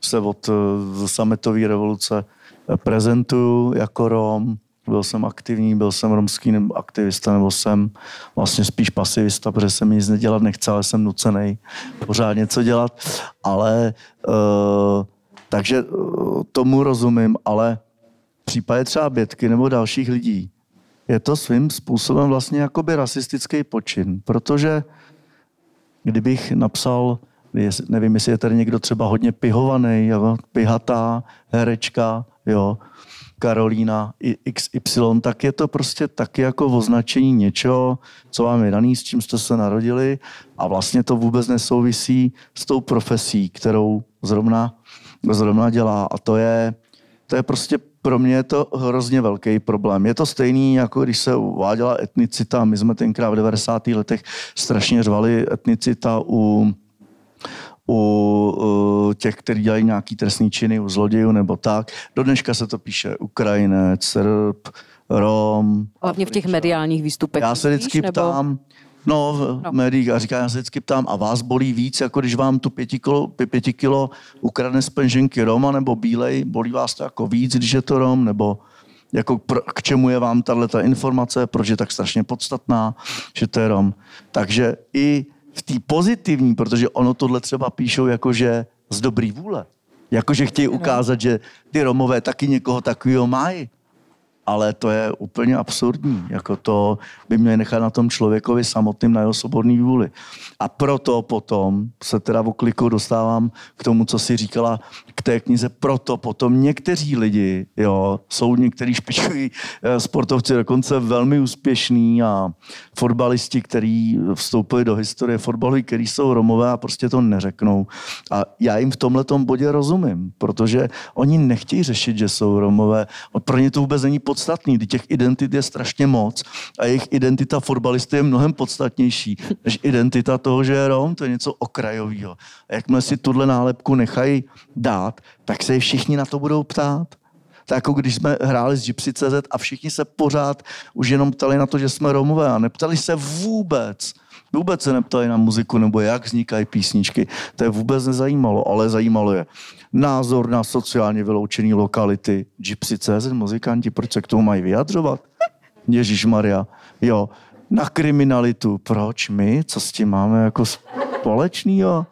Speaker 3: se od eh, sametové revoluce eh, prezentuju jako Rom. Byl jsem aktivní, byl jsem romský nebo aktivista, nebo jsem vlastně spíš pasivista, protože jsem nic nedělat nechce, ale jsem nucený pořád něco dělat. Ale uh, takže uh, tomu rozumím, ale v případě třeba Bětky nebo dalších lidí je to svým způsobem vlastně jakoby rasistický počin, protože kdybych napsal, nevím, jestli je tady někdo třeba hodně pihovaný, jo, pihatá herečka, jo, Karolína i- XY, tak je to prostě taky jako označení něčeho, co vám je daný, s čím jste se narodili a vlastně to vůbec nesouvisí s tou profesí, kterou zrovna, zrovna dělá a to je, to je prostě pro mě je to hrozně velký problém. Je to stejný, jako když se uváděla etnicita. My jsme tenkrát v 90. letech strašně řvali etnicita u, u, u těch, kteří dělají nějaký trestný činy, u zlodějů nebo tak. Do dneška se to píše Ukrajinec, Srb, Rom.
Speaker 2: Hlavně v těch mediálních výstupech.
Speaker 3: Já se vždycky
Speaker 2: nebo-
Speaker 3: ptám, no v
Speaker 2: No.
Speaker 3: médiích, a říkám, já se vždycky ptám, a vás bolí víc, jako když vám tu pěti kilo, pě- pěti kilo ukradne z penženky Roma nebo Bílej, bolí vás to jako víc, když je to Rom, nebo jako pro, k čemu je vám tahle ta informace, proč je tak strašně podstatná, že to je Rom. Takže i v té pozitivní, protože ono tohle třeba píšou jakože z dobrý vůle. Jakože chtějí ukázat, že ty Romové taky někoho takového mají ale to je úplně absurdní. Jako to by měli nechat na tom člověkovi samotným na jeho svobodný vůli. A proto potom se teda v okliku dostávám k tomu, co si říkala k té knize. Proto potom někteří lidi, jo, jsou některý špičoví eh, sportovci dokonce velmi úspěšní a fotbalisti, kteří vstoupili do historie fotbalu, který jsou Romové a prostě to neřeknou. A já jim v tomhle bodě rozumím, protože oni nechtějí řešit, že jsou Romové. Pro ně to vůbec není podstatný, těch identit je strašně moc a jejich identita fotbalisty je mnohem podstatnější než identita toho, že je Rom, to je něco okrajového. A jakmile si tuhle nálepku nechají dát, tak se všichni na to budou ptát. Tak jako když jsme hráli s Gypsy.cz a všichni se pořád už jenom ptali na to, že jsme Romové a neptali se vůbec, vůbec se neptali na muziku nebo jak vznikají písničky. To je vůbec nezajímalo, ale zajímalo je názor na sociálně vyloučené lokality. Gypsy.cz, muzikanti, proč se k tomu mají vyjadřovat? Ježíš Maria, jo. Na kriminalitu, proč my? Co s tím máme jako společného?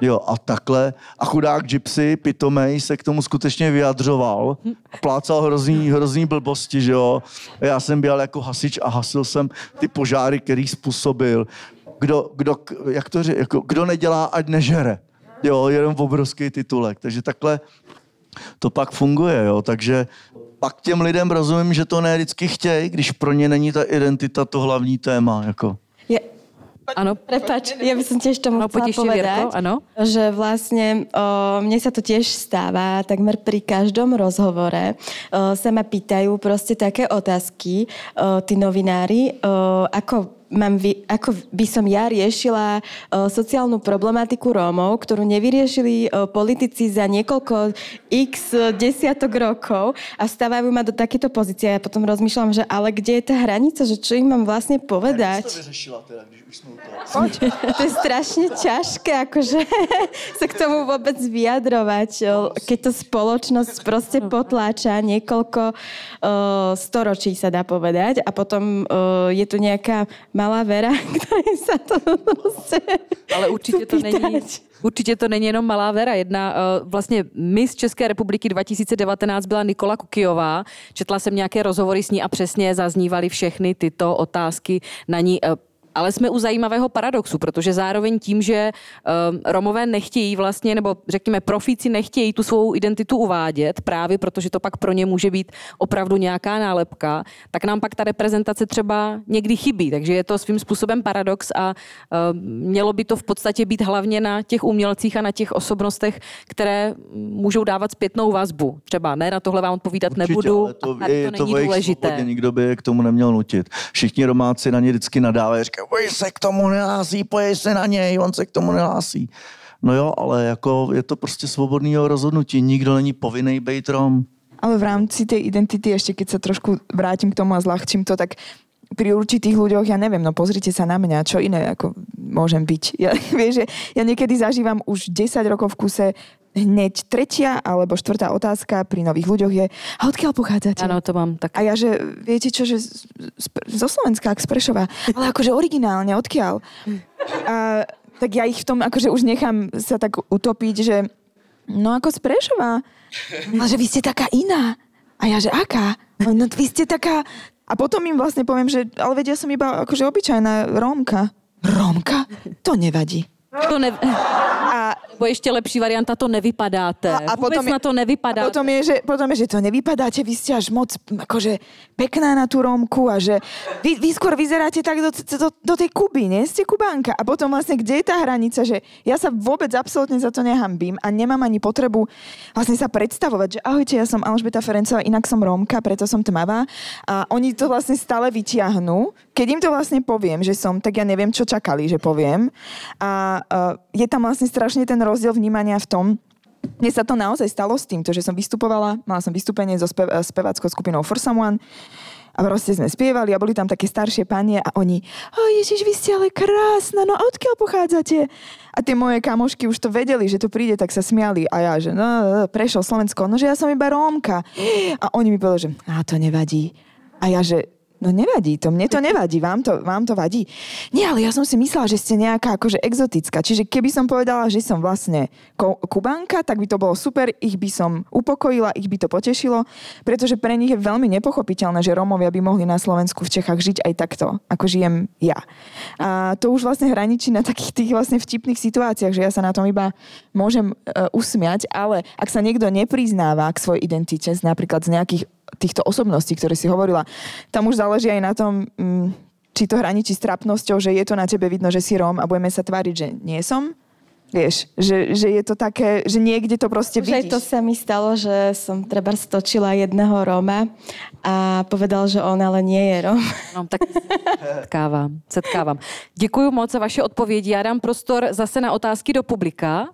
Speaker 3: Jo, a takhle. A chudák Gypsy, pitomej, se k tomu skutečně vyjadřoval. Plácal hrozný, hrozný blbosti, že jo. Já jsem byl jako hasič a hasil jsem ty požáry, který způsobil. Kdo, kdo, jak to ří, jako, kdo nedělá, ať nežere. Jo, jenom obrovský titulek. Takže takhle to pak funguje, jo. Takže pak těm lidem rozumím, že to ne vždycky chtějí, když pro ně není ta identita to hlavní téma, jako.
Speaker 5: Je,
Speaker 2: Ano.
Speaker 5: Prepač, ja by som tiež tomu
Speaker 2: No,
Speaker 5: chcela
Speaker 2: poď ešte,
Speaker 5: povedať,
Speaker 2: Vierko, áno.
Speaker 5: že vlastne o, mne sa to tiež stáva, takmer pri každom rozhovore o, sa ma pýtajú proste také otázky, o, tí novinári, o, ako mám vy, ako by som ja riešila o, sociálnu problematiku Rómov, ktorú nevyriešili o, politici za niekoľko x desiatok rokov a vstávajú ma do takéto pozície. Ja potom rozmýšľam, že ale kde je tá hranica, že čo im mám vlastne povedať?
Speaker 3: vyřešila teda, když už jsme?
Speaker 5: To je strašne ťažké, akože sa k tomu vôbec vyjadrovať, o, keď to spoločnosť proste potláča niekoľko o, storočí, sa dá povedať, a potom o, je tu nejaká malá vera, ktorej sa to proste
Speaker 2: Ale určitě to není, určitě to není jenom Malá Vera. Jedna uh, vlastně Miss České republiky 2019 byla Nikola Kukijová. Četla jsem nějaké rozhovory s ní a přesně zaznívaly všechny tyto otázky na ní. Ale jsme u zajímavého paradoxu, protože zároveň tím, že um, Romové nechtějí vlastně, nebo řekněme profíci nechtějí tu svou identitu uvádět, právě protože to pak pro ně může být opravdu nějaká nálepka, tak nám pak ta reprezentace třeba někdy chybí. Takže je to svým způsobem paradox a um, mělo by to v podstatě být hlavně na těch umělcích a na těch osobnostech, které můžou dávat zpětnou vazbu. Třeba ne, na tohle vám odpovídat nebudu,
Speaker 3: ale to,
Speaker 2: a tady
Speaker 3: je,
Speaker 2: to
Speaker 3: to
Speaker 2: není
Speaker 3: jejich
Speaker 2: důležité.
Speaker 3: svobodě, nikdo by je k tomu neměl nutit. Všichni Romáci na ně vždycky nadávají, říkají, oj se k tomu nehlásí, pojď se na něj, on se k tomu nehlásí. No jo, ale jako je to prostě svobodného rozhodnutí, nikdo není povinný být Rom.
Speaker 4: Ale v rámci tej identity, ešte keď sa trošku vrátim k tomu a zľahčím to, tak pri určitých ľuďoch, ja neviem, no pozrite sa na mňa, čo iné ako môžem byť. Ja, vieš, že ja niekedy zažívam už 10 rokov v kuse hneď tretia alebo štvrtá otázka pri nových ľuďoch je, a odkiaľ pochádzate?
Speaker 2: Ano, to mám tak.
Speaker 4: A ja, že viete čo, že z, z, zo Slovenska, ak z Prešova, ale akože originálne, odkiaľ? A, tak ja ich v tom akože už nechám sa tak utopiť, že no ako z Prešova. Ale že vy ste taká iná. A ja, že aká? No vy ste taká... A potom im vlastne poviem, že ale vedia som iba akože obyčajná Rómka. Rómka? To nevadí.
Speaker 2: To ne...
Speaker 4: A
Speaker 2: Nebo ještě lepší varianta, to nevypadáte.
Speaker 4: A, a
Speaker 2: Vůbec
Speaker 4: potom je,
Speaker 2: na to nevypadáte.
Speaker 4: A potom je, že, potom je, že to nevypadáte, vy ste až moc akože pekná na tú Rómku a že vy, vy skôr vyzeráte tak do, do, do tej Kuby, nie ste Kubánka. A potom vlastne, kde je tá hranica, že ja sa vôbec absolútne za to nehambím a nemám ani potrebu vlastne sa predstavovať, že ahojte, ja som Alžbeta Ferencová, inak som Rómka, preto som tmavá. A oni to vlastne stále vytiahnú. Keď im to vlastne poviem, že som, tak ja neviem, čo čakali, že poviem. A uh, je tam vlastne strašne ten rozdiel vnímania v tom, mne sa to naozaj stalo s týmto, že som vystupovala, mala som vystúpenie so spev- eh, speváckou skupinou For Someone a proste sme spievali a boli tam také staršie panie a oni, o Ježiš, vy ste ale krásna, no odkiaľ pochádzate? A tie moje kamošky už to vedeli, že to príde, tak sa smiali a ja, že no, no, prešiel Slovensko, no že ja som iba Rómka. A oni mi povedali, že a to nevadí. A ja, že No nevadí to, mne to nevadí, vám to, vám to vadí. Nie, ale ja som si myslela, že ste nejaká akože exotická. Čiže keby som povedala, že som vlastne ko- Kubanka, tak by to bolo super, ich by som upokojila, ich by to potešilo, pretože pre nich je veľmi nepochopiteľné, že Rómovia by mohli na Slovensku v Čechách žiť aj takto, ako žijem ja. A to už vlastne hraničí na takých tých vlastne vtipných situáciách, že ja sa na tom iba môžem uh, usmiať, ale ak sa niekto nepriznáva k svojej identite, napríklad z nejakých týchto osobností, ktoré si hovorila, tam už záleží aj na tom, mm, či to hraničí s trapnosťou, že je to na tebe vidno, že si Róm a budeme sa tváriť, že nie som, Vieš, že, že je to také, že niekde to proste
Speaker 5: Už aj
Speaker 4: vidíš.
Speaker 5: to sa mi stalo, že som treba stočila jedného Róma a povedal, že on ale nie je Róm.
Speaker 2: No, tak setkávám, setkávám. Děkuji moc za vaše odpovědi. Já dám prostor zase na otázky do publika.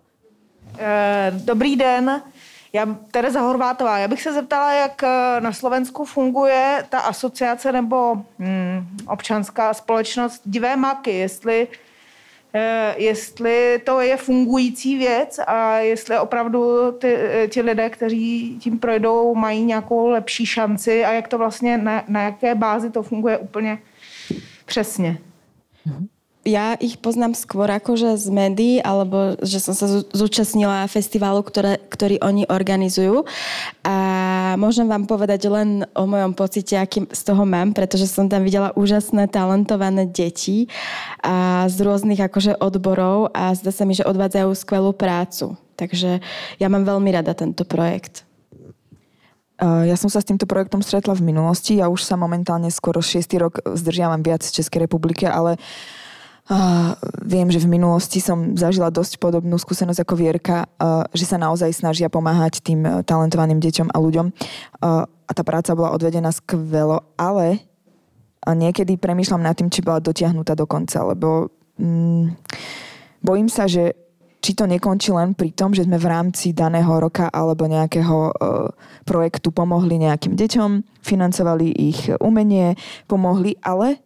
Speaker 8: Eh, Dobrý den, já Tereza Horvátová. Já bych se zeptala, jak eh, na Slovensku funguje ta asociace nebo hm, občanská společnost Divé maky, jestli, eh, jestli to je fungující věc a jestli opravdu ty, eh, ti lidé, kteří tím projdou, mají nějakou lepší šanci a jak to vlastně, na, na jaké bázi to funguje úplně přesně.
Speaker 5: Ja ich poznám skôr akože z médií, alebo že som sa zú- zúčastnila festivalu, ktoré, ktorý oni organizujú. A môžem vám povedať len o mojom pocite, aký z toho mám, pretože som tam videla úžasné, talentované deti a z rôznych akože odborov a zdá sa mi, že odvádzajú skvelú prácu. Takže ja mám veľmi rada tento projekt.
Speaker 4: Ja som sa s týmto projektom stretla v minulosti. Ja už sa momentálne skoro 6. rok zdržiavam viac v Českej republike, ale uh, viem, že v minulosti som zažila dosť podobnú skúsenosť ako Vierka, uh, že sa naozaj snažia pomáhať tým uh, talentovaným deťom a ľuďom. Uh, a tá práca bola odvedená skvelo, ale uh, niekedy premýšľam nad tým, či bola dotiahnutá do konca, lebo mm, bojím sa, že či to nekončí len pri tom, že sme v rámci daného roka alebo nejakého uh, projektu pomohli nejakým deťom, financovali ich umenie, pomohli, ale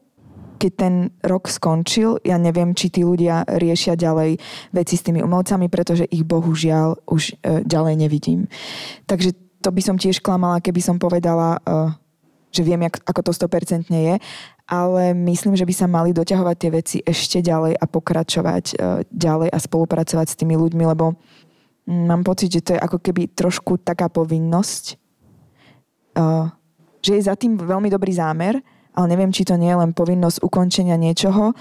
Speaker 4: keď ten rok skončil, ja neviem, či tí ľudia riešia ďalej veci s tými umelcami, pretože ich bohužiaľ už uh, ďalej nevidím. Takže to by som tiež klamala, keby som povedala, uh, že viem, jak, ako to 100% je, ale myslím, že by sa mali doťahovať tie veci ešte ďalej a pokračovať uh, ďalej a spolupracovať s tými ľuďmi, lebo mm, mám pocit, že to je ako keby trošku taká povinnosť, že je za tým veľmi dobrý zámer, ale neviem, či to nie je len povinnosť ukončenia niečoho,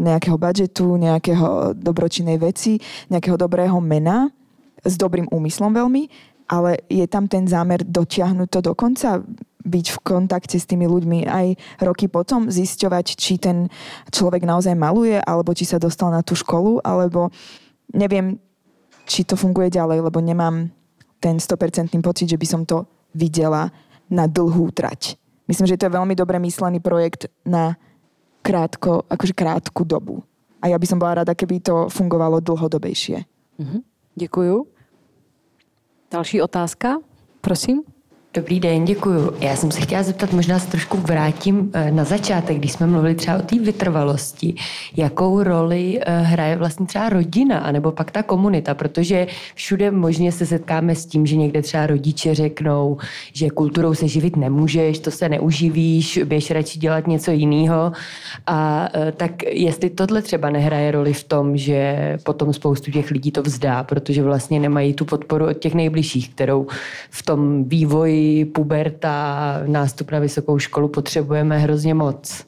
Speaker 4: nejakého budžetu, nejakého dobročinnej veci, nejakého dobrého mena, s dobrým úmyslom veľmi, ale je tam ten zámer dotiahnuť to do konca, byť v kontakte s tými ľuďmi aj roky potom, zisťovať, či ten človek naozaj maluje, alebo či sa dostal na tú školu, alebo neviem, či to funguje ďalej, lebo nemám ten 100% pocit, že by som to videla na dlhú trať. Myslím, že to je veľmi dobre myslený projekt na krátko, akože krátku dobu. A ja by som bola rada, keby to fungovalo dlhodobejšie.
Speaker 2: Děkuju. Další otázka, prosím.
Speaker 9: Dobrý den, děkuju. Já jsem se chtěla zeptat, možná se trošku vrátím eh, na začátek, když jsme mluvili třeba o té vytrvalosti. Jakou roli eh, hraje vlastně třeba rodina, anebo pak ta komunita, protože všude možně se setkáme s tím, že někde třeba rodiče řeknou, že kulturou se živit nemůžeš, to se neuživíš, běž radši dělat něco jiného. A eh, tak jestli tohle třeba nehraje roli v tom, že potom spoustu těch lidí to vzdá, protože vlastně nemají tu podporu od těch nejbližších, kterou v tom vývoji, puberta, nástup na vysokou školu potřebujeme hrozně moc.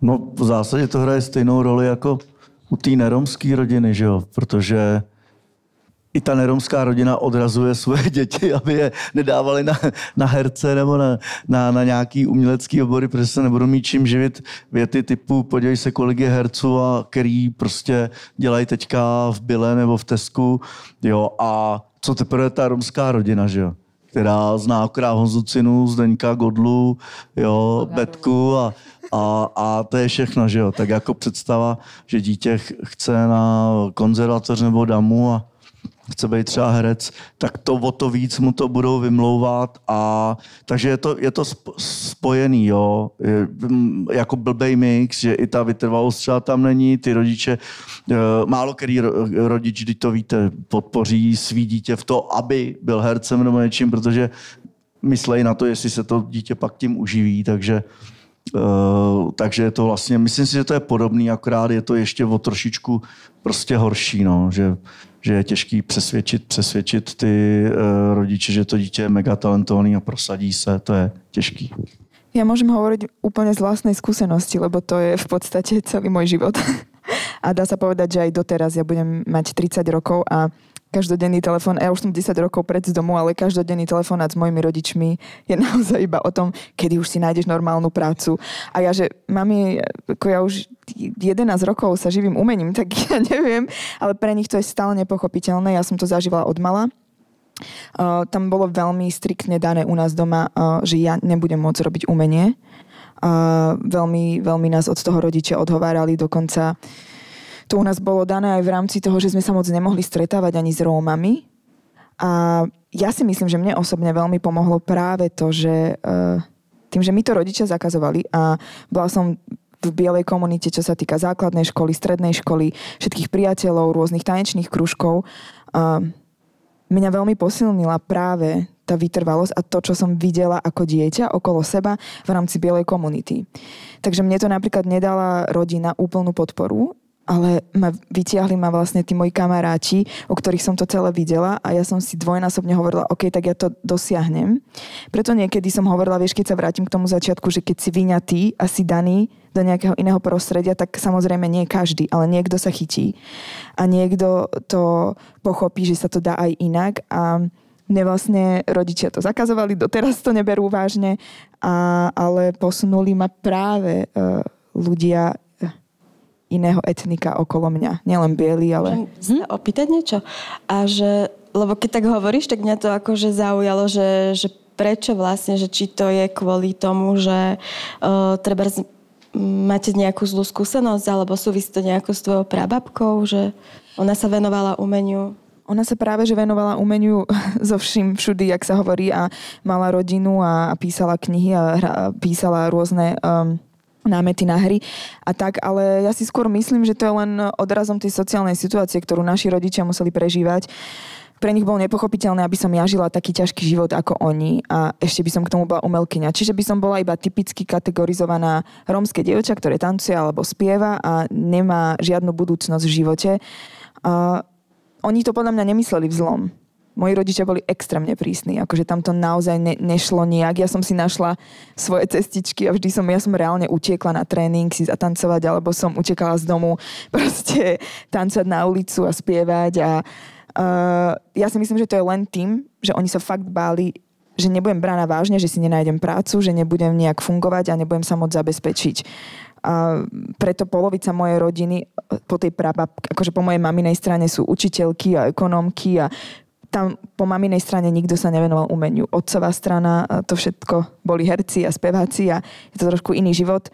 Speaker 3: No v zásadě to hraje stejnou roli jako u té neromské rodiny, že jo? Protože i ta neromská rodina odrazuje svoje děti, aby je nedávali na, na herce nebo na, na, na nějaký umělecký obory, protože se nebudou mít čím živit věty typu podívej se, kolik je herců a který prostě dělají teďka v Bile nebo v Tesku, jo, a co teprve ta romská rodina, že jo? která zná akorát Honzu Cinu, Zdeňka Godlu, jo, Betku a, a, a to je všechno, že jo. Tak jako představa, že dítě ch- chce na konzervatoř nebo damu a chce být třeba herec, tak to o to víc mu to budou vymlouvat a takže je to, je to sp- spojený, jo, je, mm, jako blbej mix, že i ta vytrvalost třeba tam není, ty rodiče, eh, málo který ro- rodič, když to víte, podpoří svý dítě v to, aby byl hercem nebo něčím, protože myslej na to, jestli se to dítě pak tím uživí, takže Uh, takže je to vlastně, myslím si, že to je podobný, akorát je to ještě o trošičku prostě horší, no, že, že je těžký přesvědčit, přesvědčit ty uh, rodiče, že to dítě je mega talentovaný a prosadí se, to je těžký.
Speaker 4: Ja môžem hovoriť úplne z vlastnej skúsenosti, lebo to je v podstate celý môj život. A dá sa povedať, že aj doteraz ja budem mať 30 rokov a každodenný telefón, ja už som 10 rokov pred z domu, ale každodenný telefonát s mojimi rodičmi je naozaj iba o tom, kedy už si nájdeš normálnu prácu. A ja, že mami, ako ja už 11 rokov sa živím umením, tak ja neviem, ale pre nich to je stále nepochopiteľné. Ja som to zažívala od mala. Uh, tam bolo veľmi striktne dané u nás doma, uh, že ja nebudem môcť robiť umenie. Uh, veľmi, veľmi nás od toho rodičia odhovárali, dokonca to u nás bolo dané aj v rámci toho, že sme sa moc nemohli stretávať ani s Rómami. A ja si myslím, že mne osobne veľmi pomohlo práve to, že uh, tým, že mi to rodičia zakazovali a bola som v bielej komunite, čo sa týka základnej školy, strednej školy, všetkých priateľov, rôznych tanečných kružkov. Mňa veľmi posilnila práve tá vytrvalosť a to, čo som videla ako dieťa okolo seba v rámci bielej komunity. Takže mne to napríklad nedala rodina úplnú podporu, ale ma, vytiahli ma vlastne tí moji kamaráti, o ktorých som to celé videla a ja som si dvojnásobne hovorila, OK, tak ja to dosiahnem. Preto niekedy som hovorila, vieš, keď sa vrátim k tomu začiatku, že keď si vyňatý a si daný do nejakého iného prostredia, tak samozrejme nie každý, ale niekto sa chytí a niekto to pochopí, že sa to dá aj inak a mne vlastne rodičia to zakazovali, doteraz to neberú vážne, a, ale posunuli ma práve uh, ľudia iného etnika okolo mňa. Nielen biely, ale...
Speaker 5: Môžem sa opýtať niečo? A že, lebo keď tak hovoríš, tak mňa to akože zaujalo, že, že prečo vlastne, že či to je kvôli tomu, že uh, treba máte nejakú zlú skúsenosť, alebo súvisí to nejako s tvojou prababkou, že ona sa venovala umeniu?
Speaker 4: Ona sa práve že venovala umeniu zo všim všudy, jak sa hovorí a mala rodinu a, a písala knihy a hra, písala rôzne um, námety na hry a tak, ale ja si skôr myslím, že to je len odrazom tej sociálnej situácie, ktorú naši rodičia museli prežívať. Pre nich bolo nepochopiteľné, aby som ja žila taký ťažký život ako oni a ešte by som k tomu bola umelkyňa. Čiže by som bola iba typicky kategorizovaná rómske dievča, ktoré tancuje alebo spieva a nemá žiadnu budúcnosť v živote. A oni to podľa mňa nemysleli v zlom moji rodičia boli extrémne prísni, akože tam to naozaj ne, nešlo nejak. Ja som si našla svoje cestičky a vždy som, ja som reálne utiekla na tréning si zatancovať, alebo som utekala z domu proste tancovať na ulicu a spievať a uh, ja si myslím, že to je len tým, že oni sa fakt báli že nebudem brána vážne, že si nenájdem prácu, že nebudem nejak fungovať a nebudem sa môcť zabezpečiť. A preto polovica mojej rodiny po tej prabab, akože po mojej maminej strane sú učiteľky a ekonomky a tam po maminej strane nikto sa nevenoval umeniu. Otcová strana, to všetko boli herci a speváci a je to trošku iný život.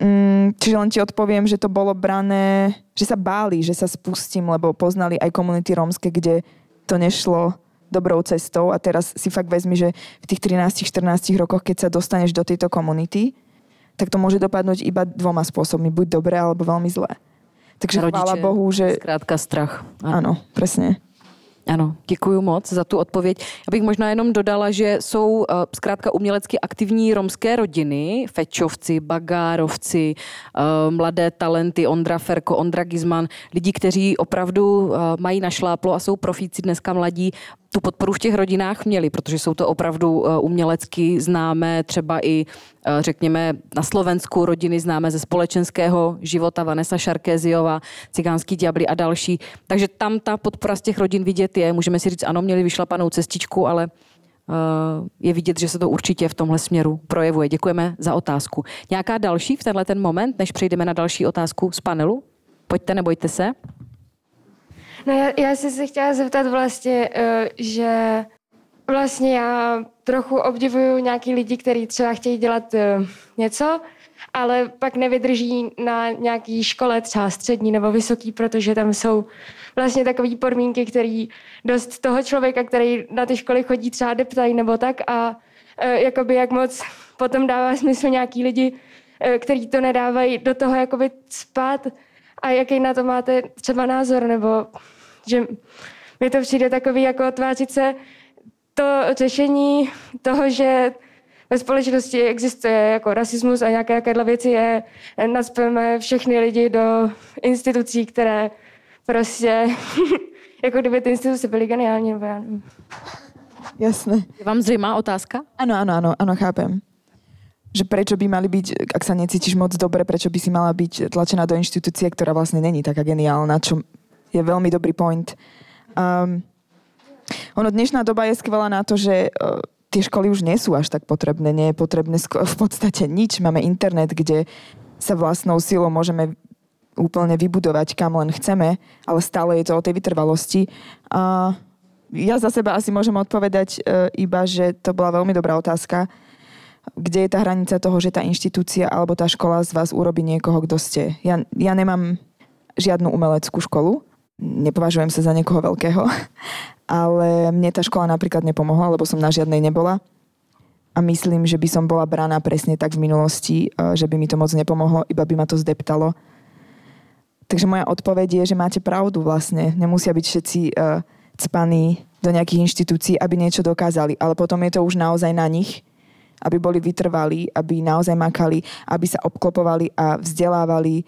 Speaker 4: Mm, čiže len ti odpoviem, že to bolo brané, že sa báli, že sa spustím, lebo poznali aj komunity rómske, kde to nešlo dobrou cestou a teraz si fakt vezmi, že v tých 13-14 rokoch, keď sa dostaneš do tejto komunity, tak to môže dopadnúť iba dvoma spôsobmi. Buď dobre, alebo veľmi zlé. Takže Rodiče, chvála Bohu, že...
Speaker 2: Zkrátka strach.
Speaker 4: Áno, áno presne.
Speaker 2: Ano, děkuji moc za tu odpověď. Já bych možná jenom dodala, že jsou uh, zkrátka umělecky aktivní romské rodiny, Fečovci, Bagárovci, uh, mladé talenty, Ondra Ferko, Ondra Gizman, lidi, kteří opravdu uh, mají našláplo a jsou profíci dneska mladí, tu podporu v těch rodinách měli, protože jsou to opravdu eh, umělecky známé, třeba i eh, řekněme na Slovensku rodiny známé ze společenského života, Vanessa Šarkéziova, Cigánský diabli a další. Takže tam ta podpora z těch rodin vidět je. Můžeme si říct, ano, měli vyšlapanou cestičku, ale eh, je vidět, že se to určitě v tomhle směru projevuje. Děkujeme za otázku. Nějaká další v tenhle ten moment, než přejdeme na další otázku z panelu? Pojďte, nebojte se.
Speaker 10: No já, já jsem se chtěla zeptat vlastně, uh, že vlastně já trochu obdivuju nějaký lidi, kteří třeba chtějí dělat uh, něco, ale pak nevydrží na nějaký škole, třeba střední nebo vysoký, protože tam jsou vlastně takové podmínky, které dost toho člověka, který na ty školy chodí, třeba deptají nebo tak a uh, jakoby jak moc potom dává smysl nějaký lidi, kteří to nedávají do toho jakoby spát. A jaký na to máte třeba názor, nebo že mi to přijde takový jako tvářit se to řešení toho, že ve společnosti existuje jako rasismus a nějaké jakéhle věci je, naspeme všechny lidi do institucí, které prostě, jako kdyby ty instituce byly geniální, nebo já nevím.
Speaker 4: Jasné.
Speaker 2: Je vám zřejmá otázka?
Speaker 4: Áno, áno, áno, áno, chápem. Že prečo by mali byť, ak sa necítiš moc dobre, prečo by si mala byť tlačená do inštitúcie, ktorá vlastne není taká geniálna, čo je veľmi dobrý point. Um, ono dnešná doba je skvelá na to, že uh, tie školy už nie sú až tak potrebné. Nie je potrebné v podstate nič. Máme internet, kde sa vlastnou silou môžeme úplne vybudovať, kam len chceme, ale stále je to o tej vytrvalosti. A ja za seba asi môžem odpovedať uh, iba, že to bola veľmi dobrá otázka. Kde je tá hranica toho, že tá inštitúcia alebo tá škola z vás urobí niekoho, kto ste? Ja, ja nemám žiadnu umeleckú školu, nepovažujem sa za niekoho veľkého, ale mne tá škola napríklad nepomohla, lebo som na žiadnej nebola. A myslím, že by som bola braná presne tak v minulosti, eh, že by mi to moc nepomohlo, iba by ma to zdeptalo. Takže moja odpoveď je, že máte pravdu vlastne. Nemusia byť všetci uh, cpaní do nejakých inštitúcií, aby niečo dokázali. Ale potom je to už naozaj na nich, aby boli vytrvalí, aby naozaj makali, aby sa obklopovali a vzdelávali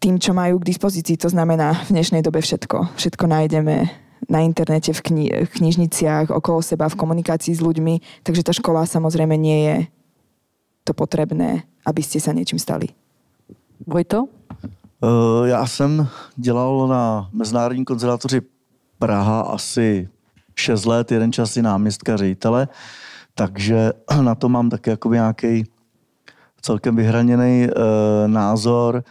Speaker 4: tým, čo majú k dispozícii. To znamená v dnešnej dobe všetko. Všetko nájdeme na internete, v kni- knižniciach, okolo seba, v komunikácii s ľuďmi. Takže tá škola samozrejme nie je to potrebné, aby ste sa niečím stali.
Speaker 2: Vojto?
Speaker 3: Uh, já jsem dělal na Mezinárodní konzervatoři Praha asi 6 let, jeden čas i náměstka ředitele, takže na to mám taky jakoby nějaký celkem vyhraněný uh, názor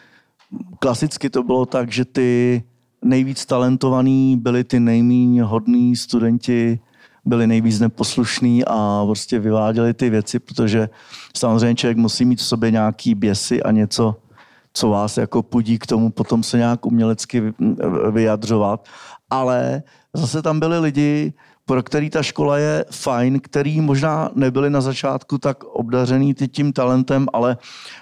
Speaker 3: klasicky to bylo tak, že ty nejvíc talentovaný byli ty nejméně hodní studenti, byli nejvíc neposlušní a prostě vyváděli ty věci, protože samozřejmě člověk musí mít v sobě nějaký běsy a něco, co vás jako pudí k tomu potom se nějak umělecky vyjadřovat. Ale zase tam byli lidi, pro který ta škola je fajn, který možná nebyli na začátku tak obdařený tím talentem, ale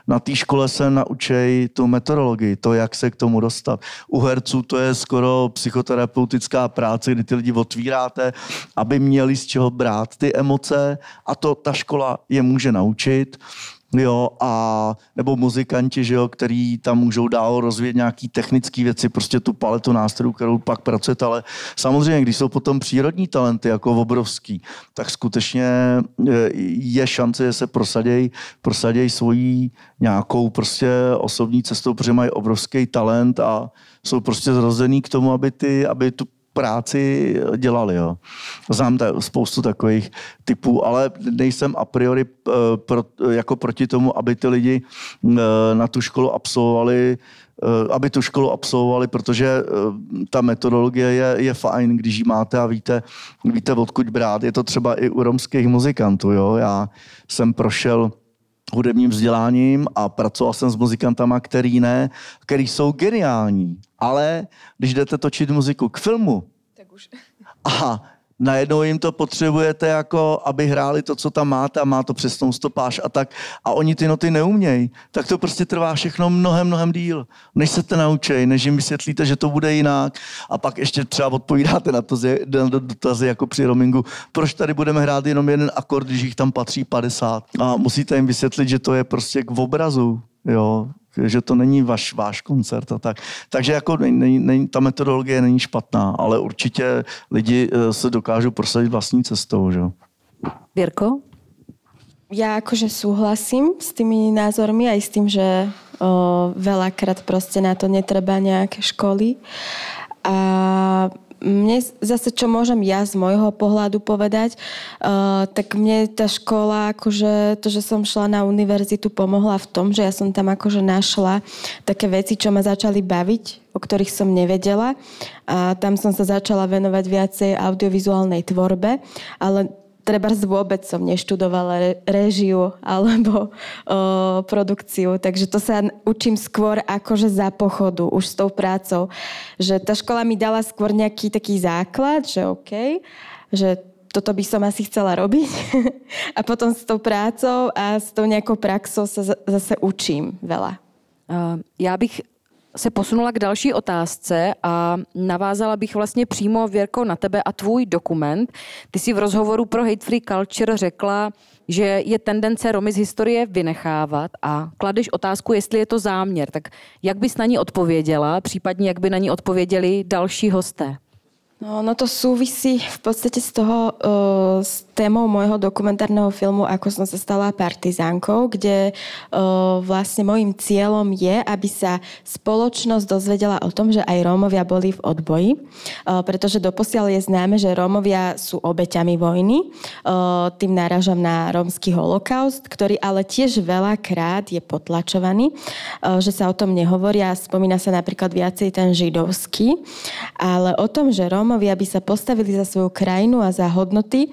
Speaker 3: na té škole se naučej tu metodologii, to, jak se k tomu dostat. U herců to je skoro psychoterapeutická práce, kdy ty lidi otvíráte, aby měli z čeho brát ty emoce a to ta škola je může naučit jo, a nebo muzikanti, že jo, který tam můžou dál rozvíjet nějaký technické věci, prostě tu paletu nástrojů, kterou pak pracujete, ale samozřejmě, když jsou potom přírodní talenty jako obrovský, tak skutečně e, je šance, že se prosadějí prosaděj svojí nějakou prostě osobní cestou, protože mají obrovský talent a jsou prostě zrozený k tomu, aby, ty, aby tu práci dělali. Jo. Znám ta, spoustu takových typů, ale nejsem a priori eh, pro, jako proti tomu, aby ty lidi eh, na tu školu absolvovali eh, aby tu školu absolvovali, protože ta metodologie je, je fajn, když ji máte a víte, víte, odkud brát. Je to třeba i u romských muzikantů. Jo? Já jsem prošel hudebním vzděláním a pracoval jsem s muzikantama, který ne, který jsou geniální. Ale když jdete točit muziku k filmu, tak už. a najednou jim to potřebujete, jako aby hráli to, co tam máte a má to přesnou stopáž a tak. A oni ty noty neumějí, tak to prostě trvá všechno mnohem, mnohem díl, než se to naučí, než jim vysvětlíte, že to bude jinak. A pak ještě třeba odpovídáte na to, na dotazy jako při roamingu, proč tady budeme hrát jenom jeden akord, když jich tam patří 50 a musíte jim vysvětlit, že to je prostě k obrazu, jo, že to není vaš, váš koncert a tak. Takže jako není, není, ta metodologie není špatná, ale určitě lidi eh, se dokážou prosadit vlastní cestou. Že?
Speaker 2: Věrko?
Speaker 5: Ja akože súhlasím s tými názormi aj s tým, že o, veľakrát proste na to netreba nejaké školy. A mne zase, čo môžem ja z môjho pohľadu povedať, uh, tak mne tá škola, akože to, že som šla na univerzitu, pomohla v tom, že ja som tam akože našla také veci, čo ma začali baviť, o ktorých som nevedela. A tam som sa začala venovať viacej audiovizuálnej tvorbe, ale treba vôbec som neštudovala režiu alebo o, produkciu, takže to sa učím skôr akože za pochodu, už s tou prácou. Že tá škola mi dala skôr nejaký taký základ, že OK, že toto by som asi chcela robiť. a potom s tou prácou a s tou nejakou praxou sa zase učím veľa.
Speaker 2: Uh, já bych se posunula k další otázce a navázala bych vlastně přímo, Věrko, na tebe a tvůj dokument. Ty si v rozhovoru pro Hate Free Culture řekla, že je tendence Romy z historie vynechávat a kladeš otázku, jestli je to záměr. Tak jak bys na ní odpověděla, případně jak by na ní odpověděli další hosté?
Speaker 5: No, no to súvisí v podstate z toho, uh, s témou môjho dokumentárneho filmu Ako som sa stala partizánkou, kde uh, vlastne môjim cieľom je, aby sa spoločnosť dozvedela o tom, že aj Rómovia boli v odboji, uh, pretože doposiaľ je známe, že Rómovia sú obeťami vojny. Uh, tým náražam na rómsky holokaust, ktorý ale tiež veľakrát je potlačovaný, uh, že sa o tom nehovoria. Spomína sa napríklad viacej ten židovský, ale o tom, že Róm Rómovia by sa postavili za svoju krajinu a za hodnoty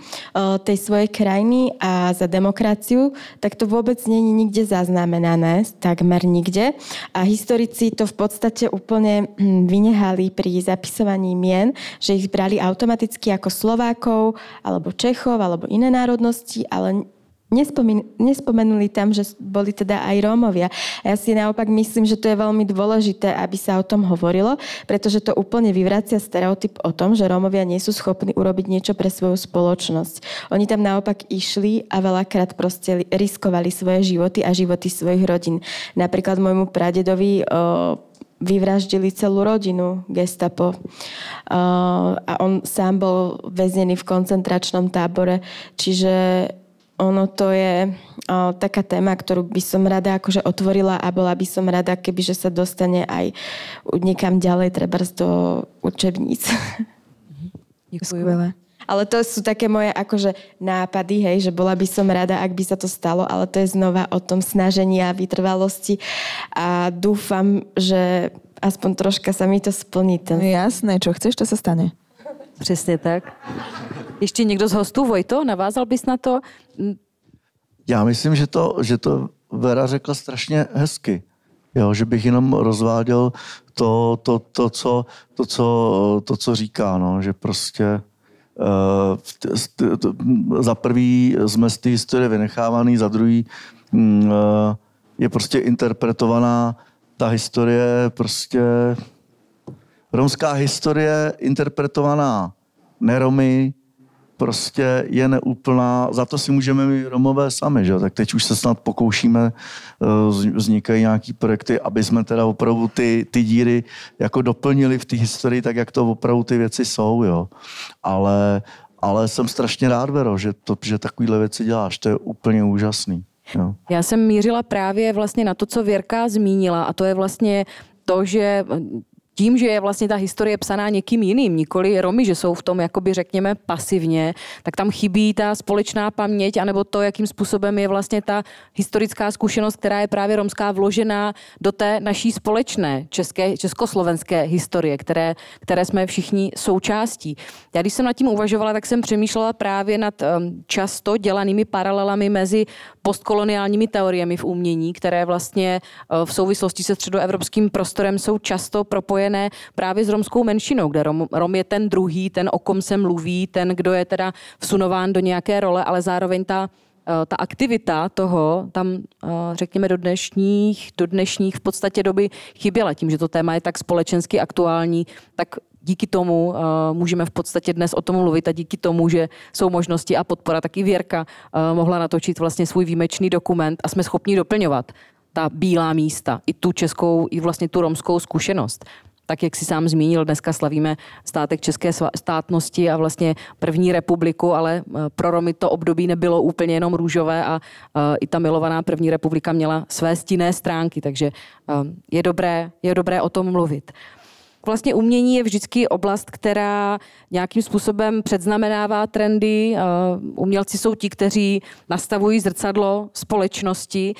Speaker 5: tej svojej krajiny a za demokraciu, tak to vôbec není nikde zaznamenané, takmer nikde. A historici to v podstate úplne hm, vynehali pri zapisovaní mien, že ich brali automaticky ako Slovákov, alebo Čechov, alebo iné národnosti, ale Nespomen, nespomenuli tam, že boli teda aj Rómovia. A ja si naopak myslím, že to je veľmi dôležité, aby sa o tom hovorilo, pretože to úplne vyvracia stereotyp o tom, že Rómovia nie sú schopní urobiť niečo pre svoju spoločnosť. Oni tam naopak išli a veľakrát proste riskovali svoje životy a životy svojich rodín. Napríklad môjmu pradedovi o, vyvraždili celú rodinu gestapo. A on sám bol väznený v koncentračnom tábore, čiže ono to je o, taká téma, ktorú by som rada akože otvorila a bola by som rada, keby že sa dostane aj niekam ďalej, treba do učebníc.
Speaker 2: Ďakujem.
Speaker 5: Ale to sú také moje akože nápady, hej, že bola by som rada, ak by sa to stalo, ale to je znova o tom snažení a vytrvalosti a dúfam, že aspoň troška sa mi to splní. Ten...
Speaker 4: Jasné, čo chceš, to sa stane.
Speaker 2: Přesně tak. Ještě někdo z hostů, Vojto, navázal bys na to?
Speaker 3: Já myslím, že to, že to Vera řekla strašně hezky. Jo, že bych jenom rozváděl to, to, to, co, to, co, to, co říká, no, že prostě uh, za prvý jsme z té historie vynechávaný, za druhý uh, je prostě interpretovaná ta historie prostě romská historie interpretovaná neromy, prostě je neúplná, za to si můžeme my Romové sami, že? tak teď už se snad pokoušíme, eh, vznikají nějaký projekty, aby jsme teda opravdu ty, ty díry jako doplnili v té historii, tak jak to opravdu ty věci jsou, jo. Ale, ale jsem strašně rád, Vero, že, to, že takovýhle věci děláš, to je úplně úžasný. Jo.
Speaker 2: Já jsem mířila právě vlastně na to, co Věrka zmínila a to je vlastně to, že tím, že je vlastně ta historie psaná někým jiným, nikoli Romy, že jsou v tom, jakoby řekněme, pasivně, tak tam chybí ta společná paměť, anebo to, jakým způsobem je vlastně ta historická zkušenost, která je právě romská vložená do té naší společné české, československé historie, které, které jsme všichni součástí. Já když jsem nad tím uvažovala, tak jsem přemýšlela právě nad um, často dělanými paralelami mezi postkoloniálními teoriemi v umění, které vlastně uh, v souvislosti se středoevropským prostorem jsou často propojené právě s romskou menšinou, kde Rom, Rom je ten druhý, ten, o kom se mluví, ten, kdo je teda vsunován do nějaké role, ale zároveň ta eh, ta aktivita toho tam, eh, řekněme, do dnešních, do dnešních v podstatě doby chyběla. Tím, že to téma je tak společensky aktuální, tak díky tomu uh, můžeme v podstatě dnes o tom mluvit a díky tomu, že jsou možnosti a podpora, taky Věrka uh, mohla natočit vlastně svůj výjimečný dokument a jsme schopni doplňovat ta bílá místa, i tu českou, i vlastně tu romskou zkušenost tak jak si sám zmínil, dneska slavíme státek české státnosti a vlastně první republiku, ale eh, pro Romy to období nebylo úplně jenom růžové a eh, i ta milovaná první republika měla své stinné stránky, takže eh, je dobré, je dobré o tom mluvit. Vlastně umění je vždycky oblast, která nějakým způsobem předznamenává trendy. Umělci jsou ti, kteří nastavují zrcadlo společnosti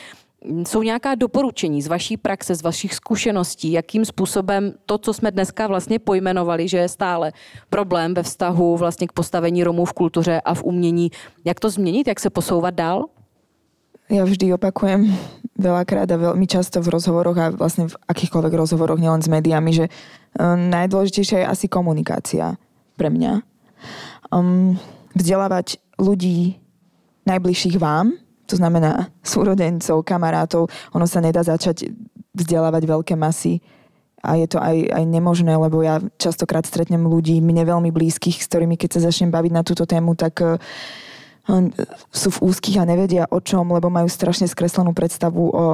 Speaker 2: jsou nějaká doporučení z vaší praxe, z vašich zkušeností, jakým způsobem to, co jsme dneska vlastně pojmenovali, že je stále problém ve vztahu vlastně k postavení Romů v kultuře a v umění, jak to změnit, jak se posouvat dál?
Speaker 4: Ja vždy opakujem veľakrát a veľmi často v rozhovoroch a vlastne v akýchkoľvek rozhovoroch, nielen s médiami, že um, najdôležitejšia je asi komunikácia pre mňa. Um, vzdelávať ľudí najbližších vám, to znamená súrodencov, kamarátov. Ono sa nedá začať vzdelávať veľké masy a je to aj, aj nemožné, lebo ja častokrát stretnem ľudí, mne veľmi blízkych, s ktorými keď sa začnem baviť na túto tému, tak uh, sú v úzkých a nevedia o čom, lebo majú strašne skreslenú predstavu o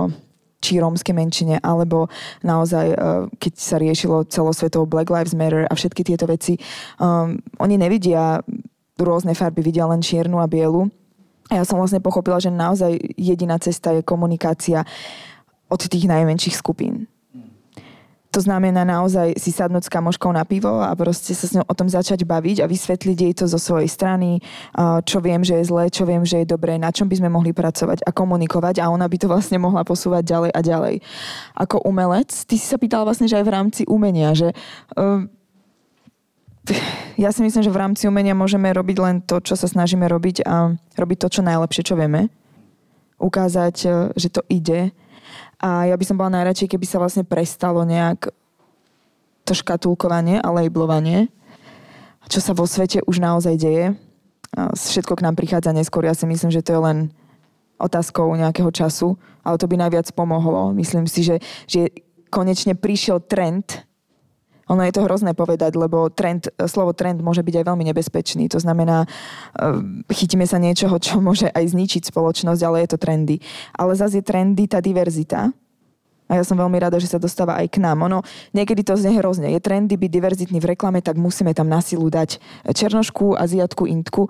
Speaker 4: či rómskej menšine, alebo naozaj, uh, keď sa riešilo celosvetovo Black Lives Matter a všetky tieto veci, um, oni nevidia rôzne farby, vidia len čiernu a bielu. A ja som vlastne pochopila, že naozaj jediná cesta je komunikácia od tých najmenších skupín. To znamená naozaj si sadnúť s kamoškou na pivo a proste sa s ňou o tom začať baviť a vysvetliť jej to zo svojej strany, čo viem, že je zlé, čo viem, že je dobré, na čom by sme mohli pracovať a komunikovať a ona by to vlastne mohla posúvať ďalej a ďalej. Ako umelec, ty si sa pýtala vlastne, že aj v rámci umenia, že uh, ja si myslím, že v rámci umenia môžeme robiť len to, čo sa snažíme robiť a robiť to, čo najlepšie, čo vieme. Ukázať, že to ide a ja by som bola najradšej, keby sa vlastne prestalo nejak to škatulkovanie a lablovanie, čo sa vo svete už naozaj deje. Všetko k nám prichádza neskôr. Ja si myslím, že to je len otázkou nejakého času, ale to by najviac pomohlo. Myslím si, že, že konečne prišiel trend, ono je to hrozné povedať, lebo trend, slovo trend môže byť aj veľmi nebezpečný. To znamená, ehm, chytíme sa niečoho, čo môže aj zničiť spoločnosť, ale je to trendy. Ale zase je trendy tá diverzita. A ja som veľmi rada, že sa dostáva aj k nám. Ono, niekedy to znie hrozne. Je trendy byť diverzitný v reklame, tak musíme tam na silu dať černošku, aziatku, intku.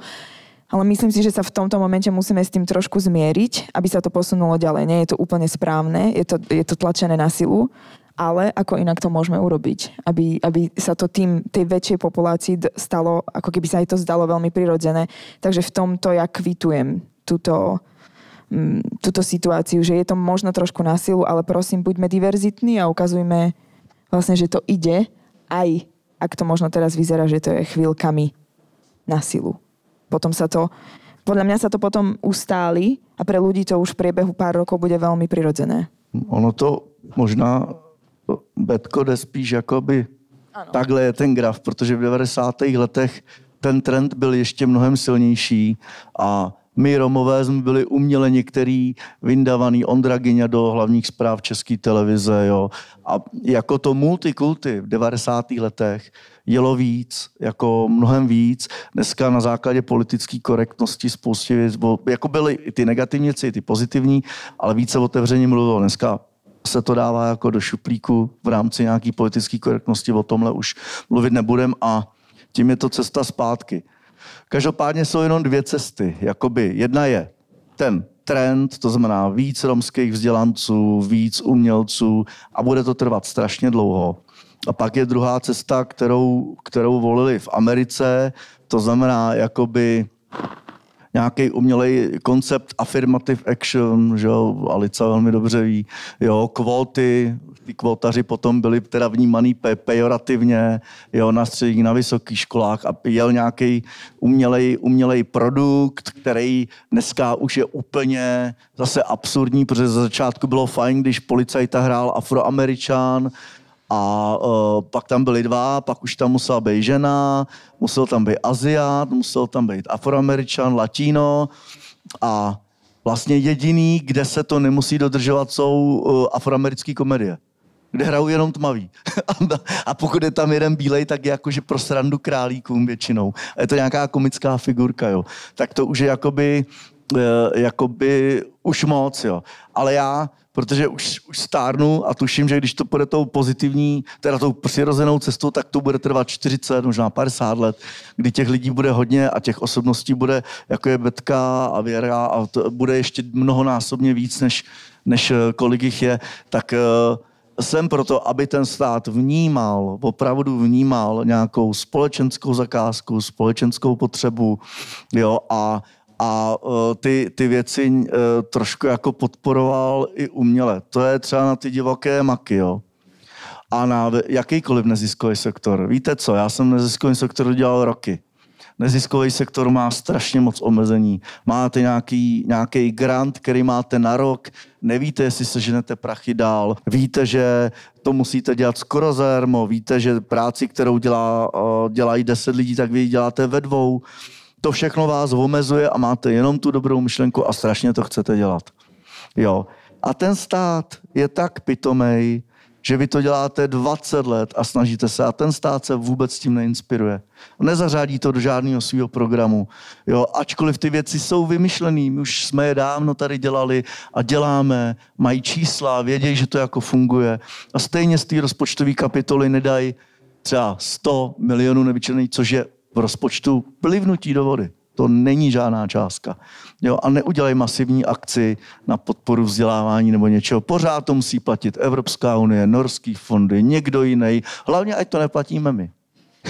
Speaker 4: Ale myslím si, že sa v tomto momente musíme s tým trošku zmieriť, aby sa to posunulo ďalej. Nie je to úplne správne, je to, je to tlačené na silu ale ako inak to môžeme urobiť, aby, aby sa to tým, tej väčšej populácii stalo, ako keby sa aj to zdalo veľmi prirodzené. Takže v tomto ja kvitujem túto, mm, túto situáciu, že je to možno trošku na silu, ale prosím, buďme diverzitní a ukazujme vlastne, že to ide, aj ak to možno teraz vyzerá, že to je chvíľkami na silu. Potom sa to, podľa mňa sa to potom ustáli a pre ľudí to už v priebehu pár rokov bude veľmi prirodzené.
Speaker 3: Ono to možná Betko jde spíš jakoby ano. takhle je ten graf, protože v 90. letech ten trend byl ještě mnohem silnější a my Romové jsme byli uměle některý vyndavaný Ondra Gyňa do hlavních zpráv České televize. Jo. A jako to multikulty v 90. letech jelo víc, jako mnohem víc. Dneska na základě politické korektnosti spoustě věc, jako byly i ty negativní věci, i ty pozitivní, ale více otevřeně mluvilo. Dneska se to dává jako do šuplíku v rámci nějaký politické korektnosti, o tomhle už mluvit nebudem a tím je to cesta zpátky. Každopádně jsou jenom dvě cesty. Jakoby jedna je ten trend, to znamená víc romských vzdělanců, víc umělců a bude to trvat strašně dlouho. A pak je druhá cesta, kterou, kterou volili v Americe, to znamená jakoby nějaký umělej koncept affirmative action, že jo, Alica velmi dobře ví, jo, kvóty, ty kvotaři potom byli teda vnímaný pe- pejorativně, jo, na středních, na vysokých školách a jel nějaký umělej, umělej produkt, který dneska už je úplně zase absurdní, protože za začátku bylo fajn, když policajta hrál afroameričan, a uh, pak tam byly dva, pak už tam musela být žena, musel tam být Aziat, musel tam být Afroameričan, Latino a vlastně jediný, kde se to nemusí dodržovat, jsou uh, afroamerické komedie kde hrajou jenom tmaví. a pokud je tam jeden bílej, tak je jakože pro srandu králíkům většinou. A je to nějaká komická figurka, jo. Tak to už je jakoby, uh, jakoby už moc, jo. Ale já protože už, už stárnu a tuším, že když to půjde tou pozitivní, teda tou přirozenou cestou, tak to bude trvat 40, možná 50 let, kdy těch lidí bude hodně a těch osobností bude, jako je Betka a Věra a to bude ještě mnohonásobně víc, než, než eh, kolik jich je, tak uh, jsem proto, aby ten stát vnímal, opravdu vnímal nějakou společenskou zakázku, společenskou potřebu, jo, a a uh, ty, ty věci uh, trošku jako podporoval i uměle. To je třeba na ty divoké maky, jo. A na jakýkoliv neziskový sektor. Víte co, já jsem neziskový sektor dělal roky. Neziskový sektor má strašně moc omezení. Máte nějaký, nějaký grant, který máte na rok, nevíte, jestli se ženete prachy dál, víte, že to musíte dělat skoro zermo, víte, že práci, kterou dělá, uh, dělají deset lidí, tak vy ji děláte ve dvou to všechno vás omezuje a máte jenom tu dobrou myšlenku a strašně to chcete dělat. Jo. A ten stát je tak pitomej, že vy to děláte 20 let a snažíte se a ten stát se vůbec s tím neinspiruje. Nezařádí to do žádného svého programu. Jo, ačkoliv ty věci jsou vymyšlené, my už jsme je dávno tady dělali a děláme, mají čísla, vědějí, že to jako funguje a stejně z té rozpočtové kapitoly nedají třeba 100 milionů nevyčerných, což je v rozpočtu plivnutí do vody. To není žádná částka. Jo, a neudělej masivní akci na podporu vzdělávání nebo něčeho. Pořád to musí platit Evropská unie, norský fondy, někdo jiný. Hlavně, ať to neplatíme my.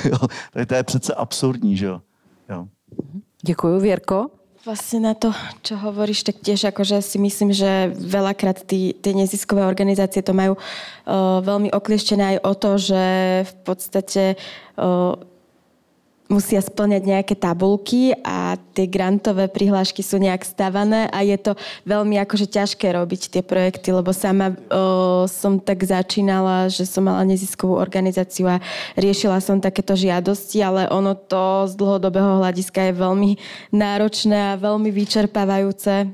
Speaker 3: Jo, to je přece absurdní, že jo. jo.
Speaker 2: Děkuji, Věrko.
Speaker 5: Vlastne na to, čo hovoríš, tak tiež akože si myslím, že veľakrát tí, tie neziskové organizácie to majú uh, veľmi oklieštené aj o to, že v podstate uh, musia splňať nejaké tabulky a tie grantové prihlášky sú nejak stavané a je to veľmi akože ťažké robiť tie projekty, lebo sama o, som tak začínala, že som mala neziskovú organizáciu a riešila som takéto žiadosti, ale ono to z dlhodobého hľadiska je veľmi náročné a veľmi vyčerpávajúce.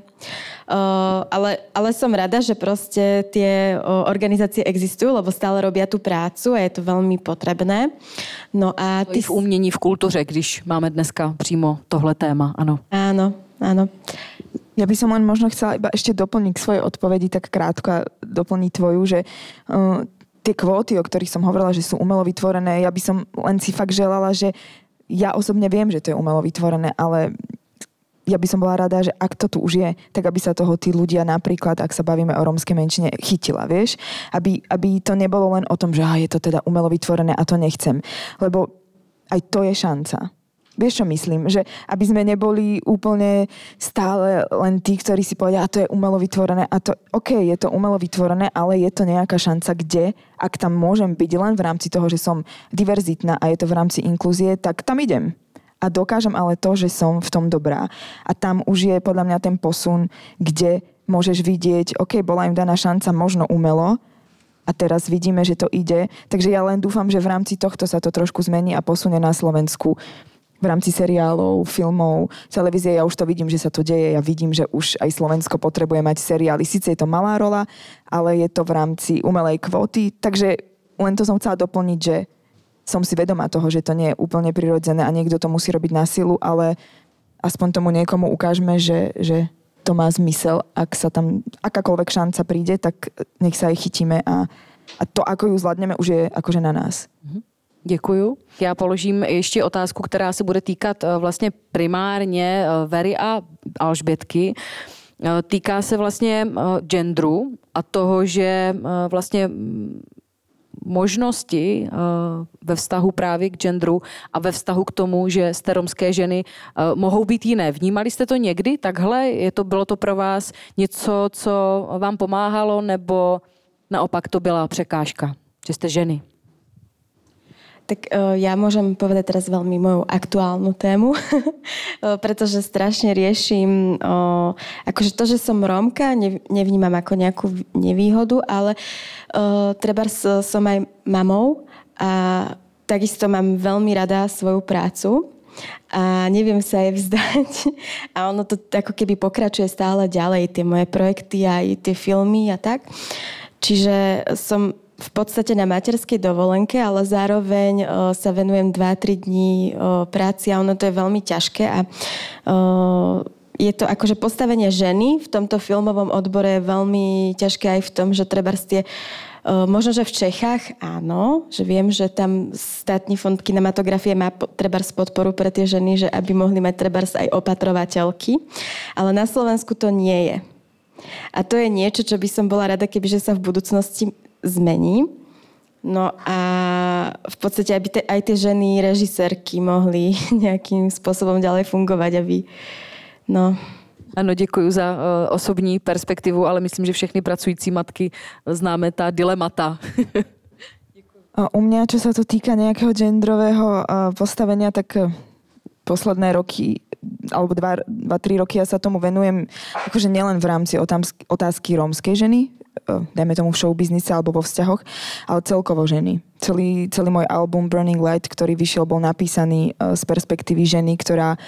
Speaker 5: Uh, ale, ale som rada, že proste tie uh, organizácie existujú, lebo stále robia tú prácu a je to veľmi potrebné.
Speaker 2: No a ty... v umění, v kultuře, když máme dneska přímo tohle téma, ano.
Speaker 5: Áno, áno.
Speaker 4: Ja by som len možno chcela iba ešte doplniť svoje odpovedi tak krátko a doplniť tvoju, že uh, tie kvóty, o ktorých som hovorila, že sú umelo vytvorené, ja by som len si fakt želala, že ja osobne viem, že to je umelo vytvorené, ale ja by som bola rada, že ak to tu už je, tak aby sa toho tí ľudia napríklad, ak sa bavíme o rómskej menšine, chytila, vieš? Aby, aby to nebolo len o tom, že ah, je to teda umelo vytvorené a to nechcem. Lebo aj to je šanca. Vieš, čo myslím? Že aby sme neboli úplne stále len tí, ktorí si povedia, a to je umelo vytvorené. A to, OK, je to umelo vytvorené, ale je to nejaká šanca, kde, ak tam môžem byť len v rámci toho, že som diverzitná a je to v rámci inklúzie, tak tam idem a dokážem ale to, že som v tom dobrá. A tam už je podľa mňa ten posun, kde môžeš vidieť, OK, bola im daná šanca možno umelo, a teraz vidíme, že to ide. Takže ja len dúfam, že v rámci tohto sa to trošku zmení a posunie na Slovensku v rámci seriálov, filmov, televízie. Ja už to vidím, že sa to deje. Ja vidím, že už aj Slovensko potrebuje mať seriály. Sice je to malá rola, ale je to v rámci umelej kvóty. Takže len to som chcela doplniť, že som si vedomá toho, že to nie je úplne prirodzené a niekto to musí robiť na silu, ale aspoň tomu niekomu ukážeme, že, že to má zmysel, ak sa tam akákoľvek šanca príde, tak nech sa aj chytíme a, a to, ako ju zvládneme, už je akože na nás.
Speaker 2: Mhm. Děkuju. Já položím ještě otázku, která se bude týkat eh, vlastně primárně eh, Very a Alžbětky. Eh, týká se vlastně genderu a toho, že vlastně možnosti eh, ve vztahu právě k genderu a ve vztahu k tomu, že jste romské ženy eh, mohou být jiné. Vnímali jste to někdy takhle? Je to, bylo to pro vás něco, co vám pomáhalo, nebo naopak to byla překážka, že jste ženy?
Speaker 5: Tak uh, ja môžem povedať teraz veľmi moju aktuálnu tému, pretože strašne riešim, uh, akože to, že som Rómka, nevnímam ako nejakú nevýhodu, ale treba som aj mamou a takisto mám veľmi rada svoju prácu a neviem sa jej vzdať. A ono to ako keby pokračuje stále ďalej, tie moje projekty a aj tie filmy a tak. Čiže som v podstate na materskej dovolenke, ale zároveň o, sa venujem 2-3 dní o, práci a ono to je veľmi ťažké a o, je to akože postavenie ženy v tomto filmovom odbore je veľmi ťažké aj v tom, že treba tie Možno, že v Čechách áno, že viem, že tam státny fond kinematografie má treba podporu pre tie ženy, že aby mohli mať treba aj opatrovateľky, ale na Slovensku to nie je. A to je niečo, čo by som bola rada, kebyže sa v budúcnosti zmení. No a v podstate aby te, aj tie ženy režisérky mohli nejakým spôsobom ďalej fungovať, aby... No.
Speaker 2: Ano, děkuji za uh, osobní perspektivu, ale myslím, že všechny pracující matky známe ta dilemata.
Speaker 4: U mňa, čo sa to týka nejakého genderového postavenia, tak e, posledné roky alebo dva, dva, tri roky ja sa tomu venujem akože nielen v rámci otázky, otázky rómskej ženy, Eh, dajme tomu v showbiznise alebo vo vzťahoch, ale celkovo ženy. Celý, celý môj album Burning Light, ktorý vyšiel, bol napísaný eh, z perspektívy ženy, ktorá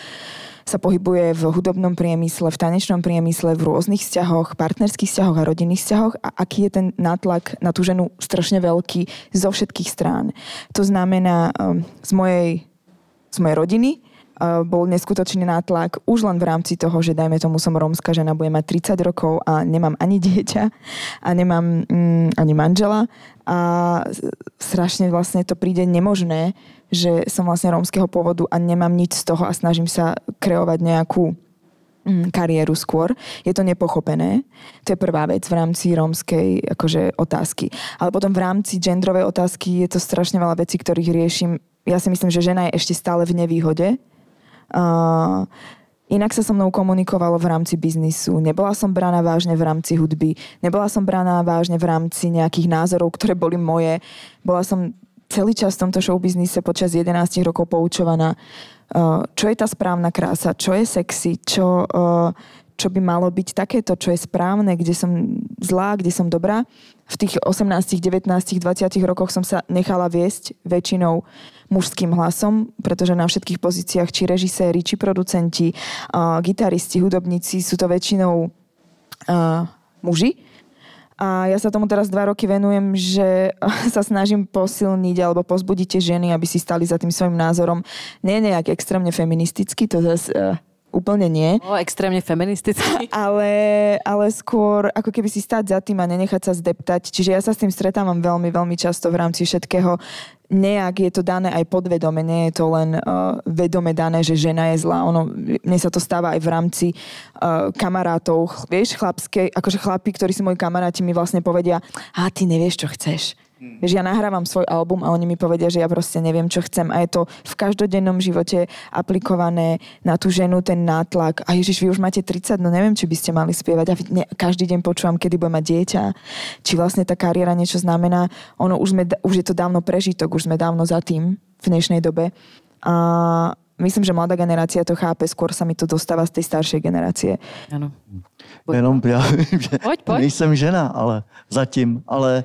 Speaker 4: sa pohybuje v hudobnom priemysle, v tanečnom priemysle, v rôznych vzťahoch, partnerských vzťahoch a rodinných vzťahoch a aký je ten nátlak na tú ženu strašne veľký zo všetkých strán. To znamená um, z mojej, z mojej rodiny, bol neskutočný nátlak už len v rámci toho, že dajme tomu som rómska žena, budem mať 30 rokov a nemám ani dieťa a nemám mm, ani manžela a strašne vlastne to príde nemožné, že som vlastne rómskeho pôvodu a nemám nič z toho a snažím sa kreovať nejakú mm, kariéru skôr. Je to nepochopené. To je prvá vec v rámci rómskej akože, otázky. Ale potom v rámci genderovej otázky je to strašne veľa vecí, ktorých riešim. Ja si myslím, že žena je ešte stále v nevýhode Uh, Inak sa so mnou komunikovalo v rámci biznisu. Nebola som braná vážne v rámci hudby. Nebola som braná vážne v rámci nejakých názorov, ktoré boli moje. Bola som celý čas v tomto showbiznise počas 11 rokov poučovaná, čo je tá správna krása, čo je sexy, čo, čo by malo byť takéto, čo je správne, kde som zlá, kde som dobrá. V tých 18, 19, 20 rokoch som sa nechala viesť väčšinou mužským hlasom, pretože na všetkých pozíciách či režiséri, či producenti, uh, gitaristi, hudobníci sú to väčšinou uh, muži. A ja sa tomu teraz dva roky venujem, že sa snažím posilniť alebo pozbudiť tie ženy, aby si stali za tým svojim názorom. Nie nejak extrémne feministicky, to zase uh, úplne nie.
Speaker 2: O, extrémne feministicky.
Speaker 4: Ale, ale skôr ako keby si stať za tým a nenechať sa zdeptať. Čiže ja sa s tým stretávam veľmi, veľmi často v rámci všetkého nejak je to dané aj podvedome, nie je to len uh, vedome dané, že žena je zlá. Ono, mne sa to stáva aj v rámci uh, kamarátov. Vieš, chlapské, akože chlapi, ktorí sú moji kamaráti, mi vlastne povedia, a ty nevieš, čo chceš. Hmm. Že ja nahrávam svoj album a oni mi povedia, že ja proste neviem, čo chcem. A je to v každodennom živote aplikované na tú ženu, ten nátlak. A Ježiš, vy už máte 30, no neviem, či by ste mali spievať. A ne, každý deň počúvam, kedy bude mať dieťa. Či vlastne tá kariéra niečo znamená. Ono už, sme, už je to dávno prežitok, už sme dávno za tým v dnešnej dobe. A myslím, že mladá generácia to chápe, skôr sa mi to dostáva z tej staršej generácie.
Speaker 2: Áno.
Speaker 3: Jenom já vím, že
Speaker 2: pojď, pojď.
Speaker 3: nejsem žena, ale zatím, ale,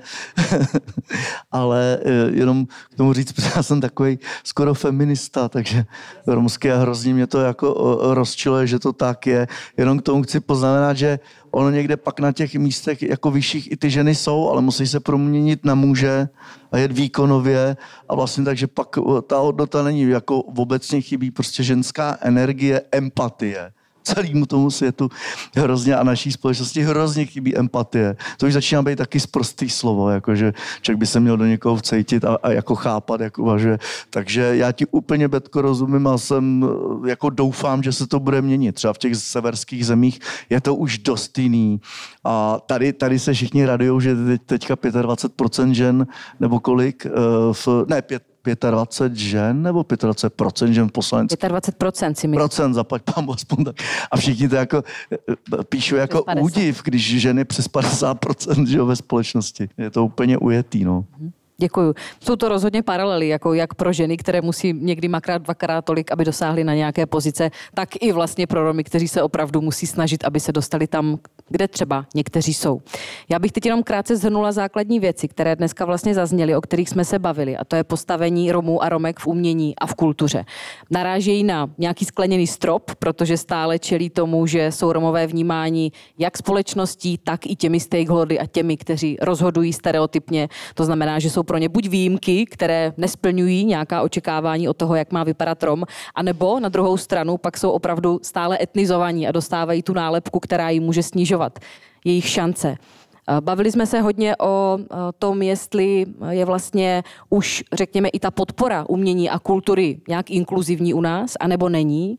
Speaker 3: ale e, jenom k tomu říct, protože já jsem takový skoro feminista, takže romské a hrozně mě to jako rozčiluje, že to tak je. Jenom k tomu chci poznamenat, že ono někde pak na těch místech jako vyšších i ty ženy jsou, ale musí se proměnit na muže a jet výkonově a vlastně takže pak ta hodnota není jako obecně chybí prostě ženská energie, empatie celému tomu světu hrozně a naší společnosti hrozně chybí empatie. To už začíná být taky zprostý slovo, jakože člověk by se měl do někoho vcejtit a, a jako chápat, jak uvažuje. Takže já ti úplně, Betko, rozumím a jsem, jako doufám, že se to bude měnit. Třeba v těch severských zemích je to už dost jiný. A tady, tady se všichni radujou, že teď, teďka 25% žen, nebo kolik, eh, v, ne, 5, 25 žen nebo 25% žen poslanec?
Speaker 2: 25 si myslím.
Speaker 3: Procent, zaplať pán aspoň tak. A všichni to jako eh, píšou jako údiv, když ženy přes 50% že, ve společnosti. Je to úplně ujetý. No. Mm-hmm.
Speaker 2: Děkuju. Jsou to rozhodně paralely, jako jak pro ženy, které musí někdy makrát dvakrát tolik, aby dosáhly na nějaké pozice, tak i vlastně pro Romy, kteří se opravdu musí snažit, aby se dostali tam, kde třeba někteří jsou. Já bych teď jenom krátce zhrnula základní věci, které dneska vlastně zazněly, o kterých jsme se bavili, a to je postavení Romů a Romek v umění a v kultuře. Narážejí na nějaký skleněný strop, protože stále čelí tomu, že jsou Romové vnímání jak společností, tak i těmi stakeholdy a těmi, kteří rozhodují stereotypně. To znamená, že jsou pro ně buď výjimky, které nesplňují nějaká očekávání od toho, jak má vypadat Rom, anebo na druhou stranu pak jsou opravdu stále etnizovaní a dostávají tu nálepku, která jim může snižovat jejich šance. Eh, bavili jsme se hodně o eh, tom, jestli je vlastně už, řekněme, i ta podpora umění a kultury nějak inkluzivní u nás, anebo není.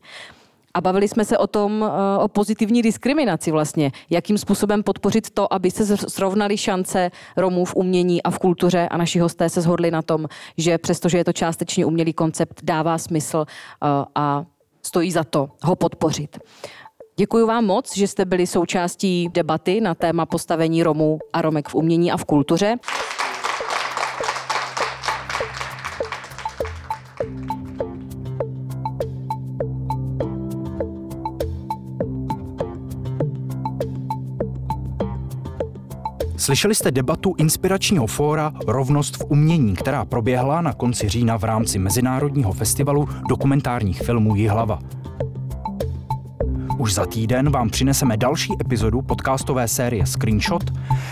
Speaker 2: A bavili jsme se o tom, eh, o pozitivní diskriminaci vlastně. Jakým způsobem podpořit to, aby se srovnaly šance Romů v umění a v kultuře a naši hosté se shodli na tom, že přestože je to částečně umělý koncept, dává smysl eh, a stojí za to ho podpořit. Děkuji vám moc, že jste byli součástí debaty na téma postavení Romů a Romek v umění a v kultuře.
Speaker 1: Slyšeli jste debatu inspiračního fóra Rovnost v umění, která proběhla na konci října v rámci Mezinárodního festivalu dokumentárních filmů Jihlava. Už za týden vám přineseme další epizodu podcastové série Screenshot,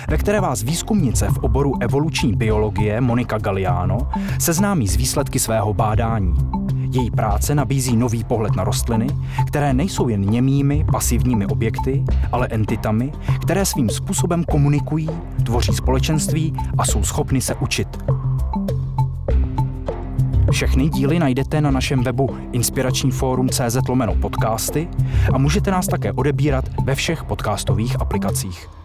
Speaker 1: ve které vás výzkumnice v oboru evoluční biologie Monika Galliano seznámí s výsledky svého bádání. Její práce nabízí nový pohled na rostliny, které nejsou jen němými, pasivními objekty, ale entitami, které svým způsobem komunikují, tvoří společenství a jsou schopny se učit. Všechny díly najdete na našem webu inspirační fórum.cz lomeno podcasty a můžete nás také odebírat ve všech podcastových aplikacích.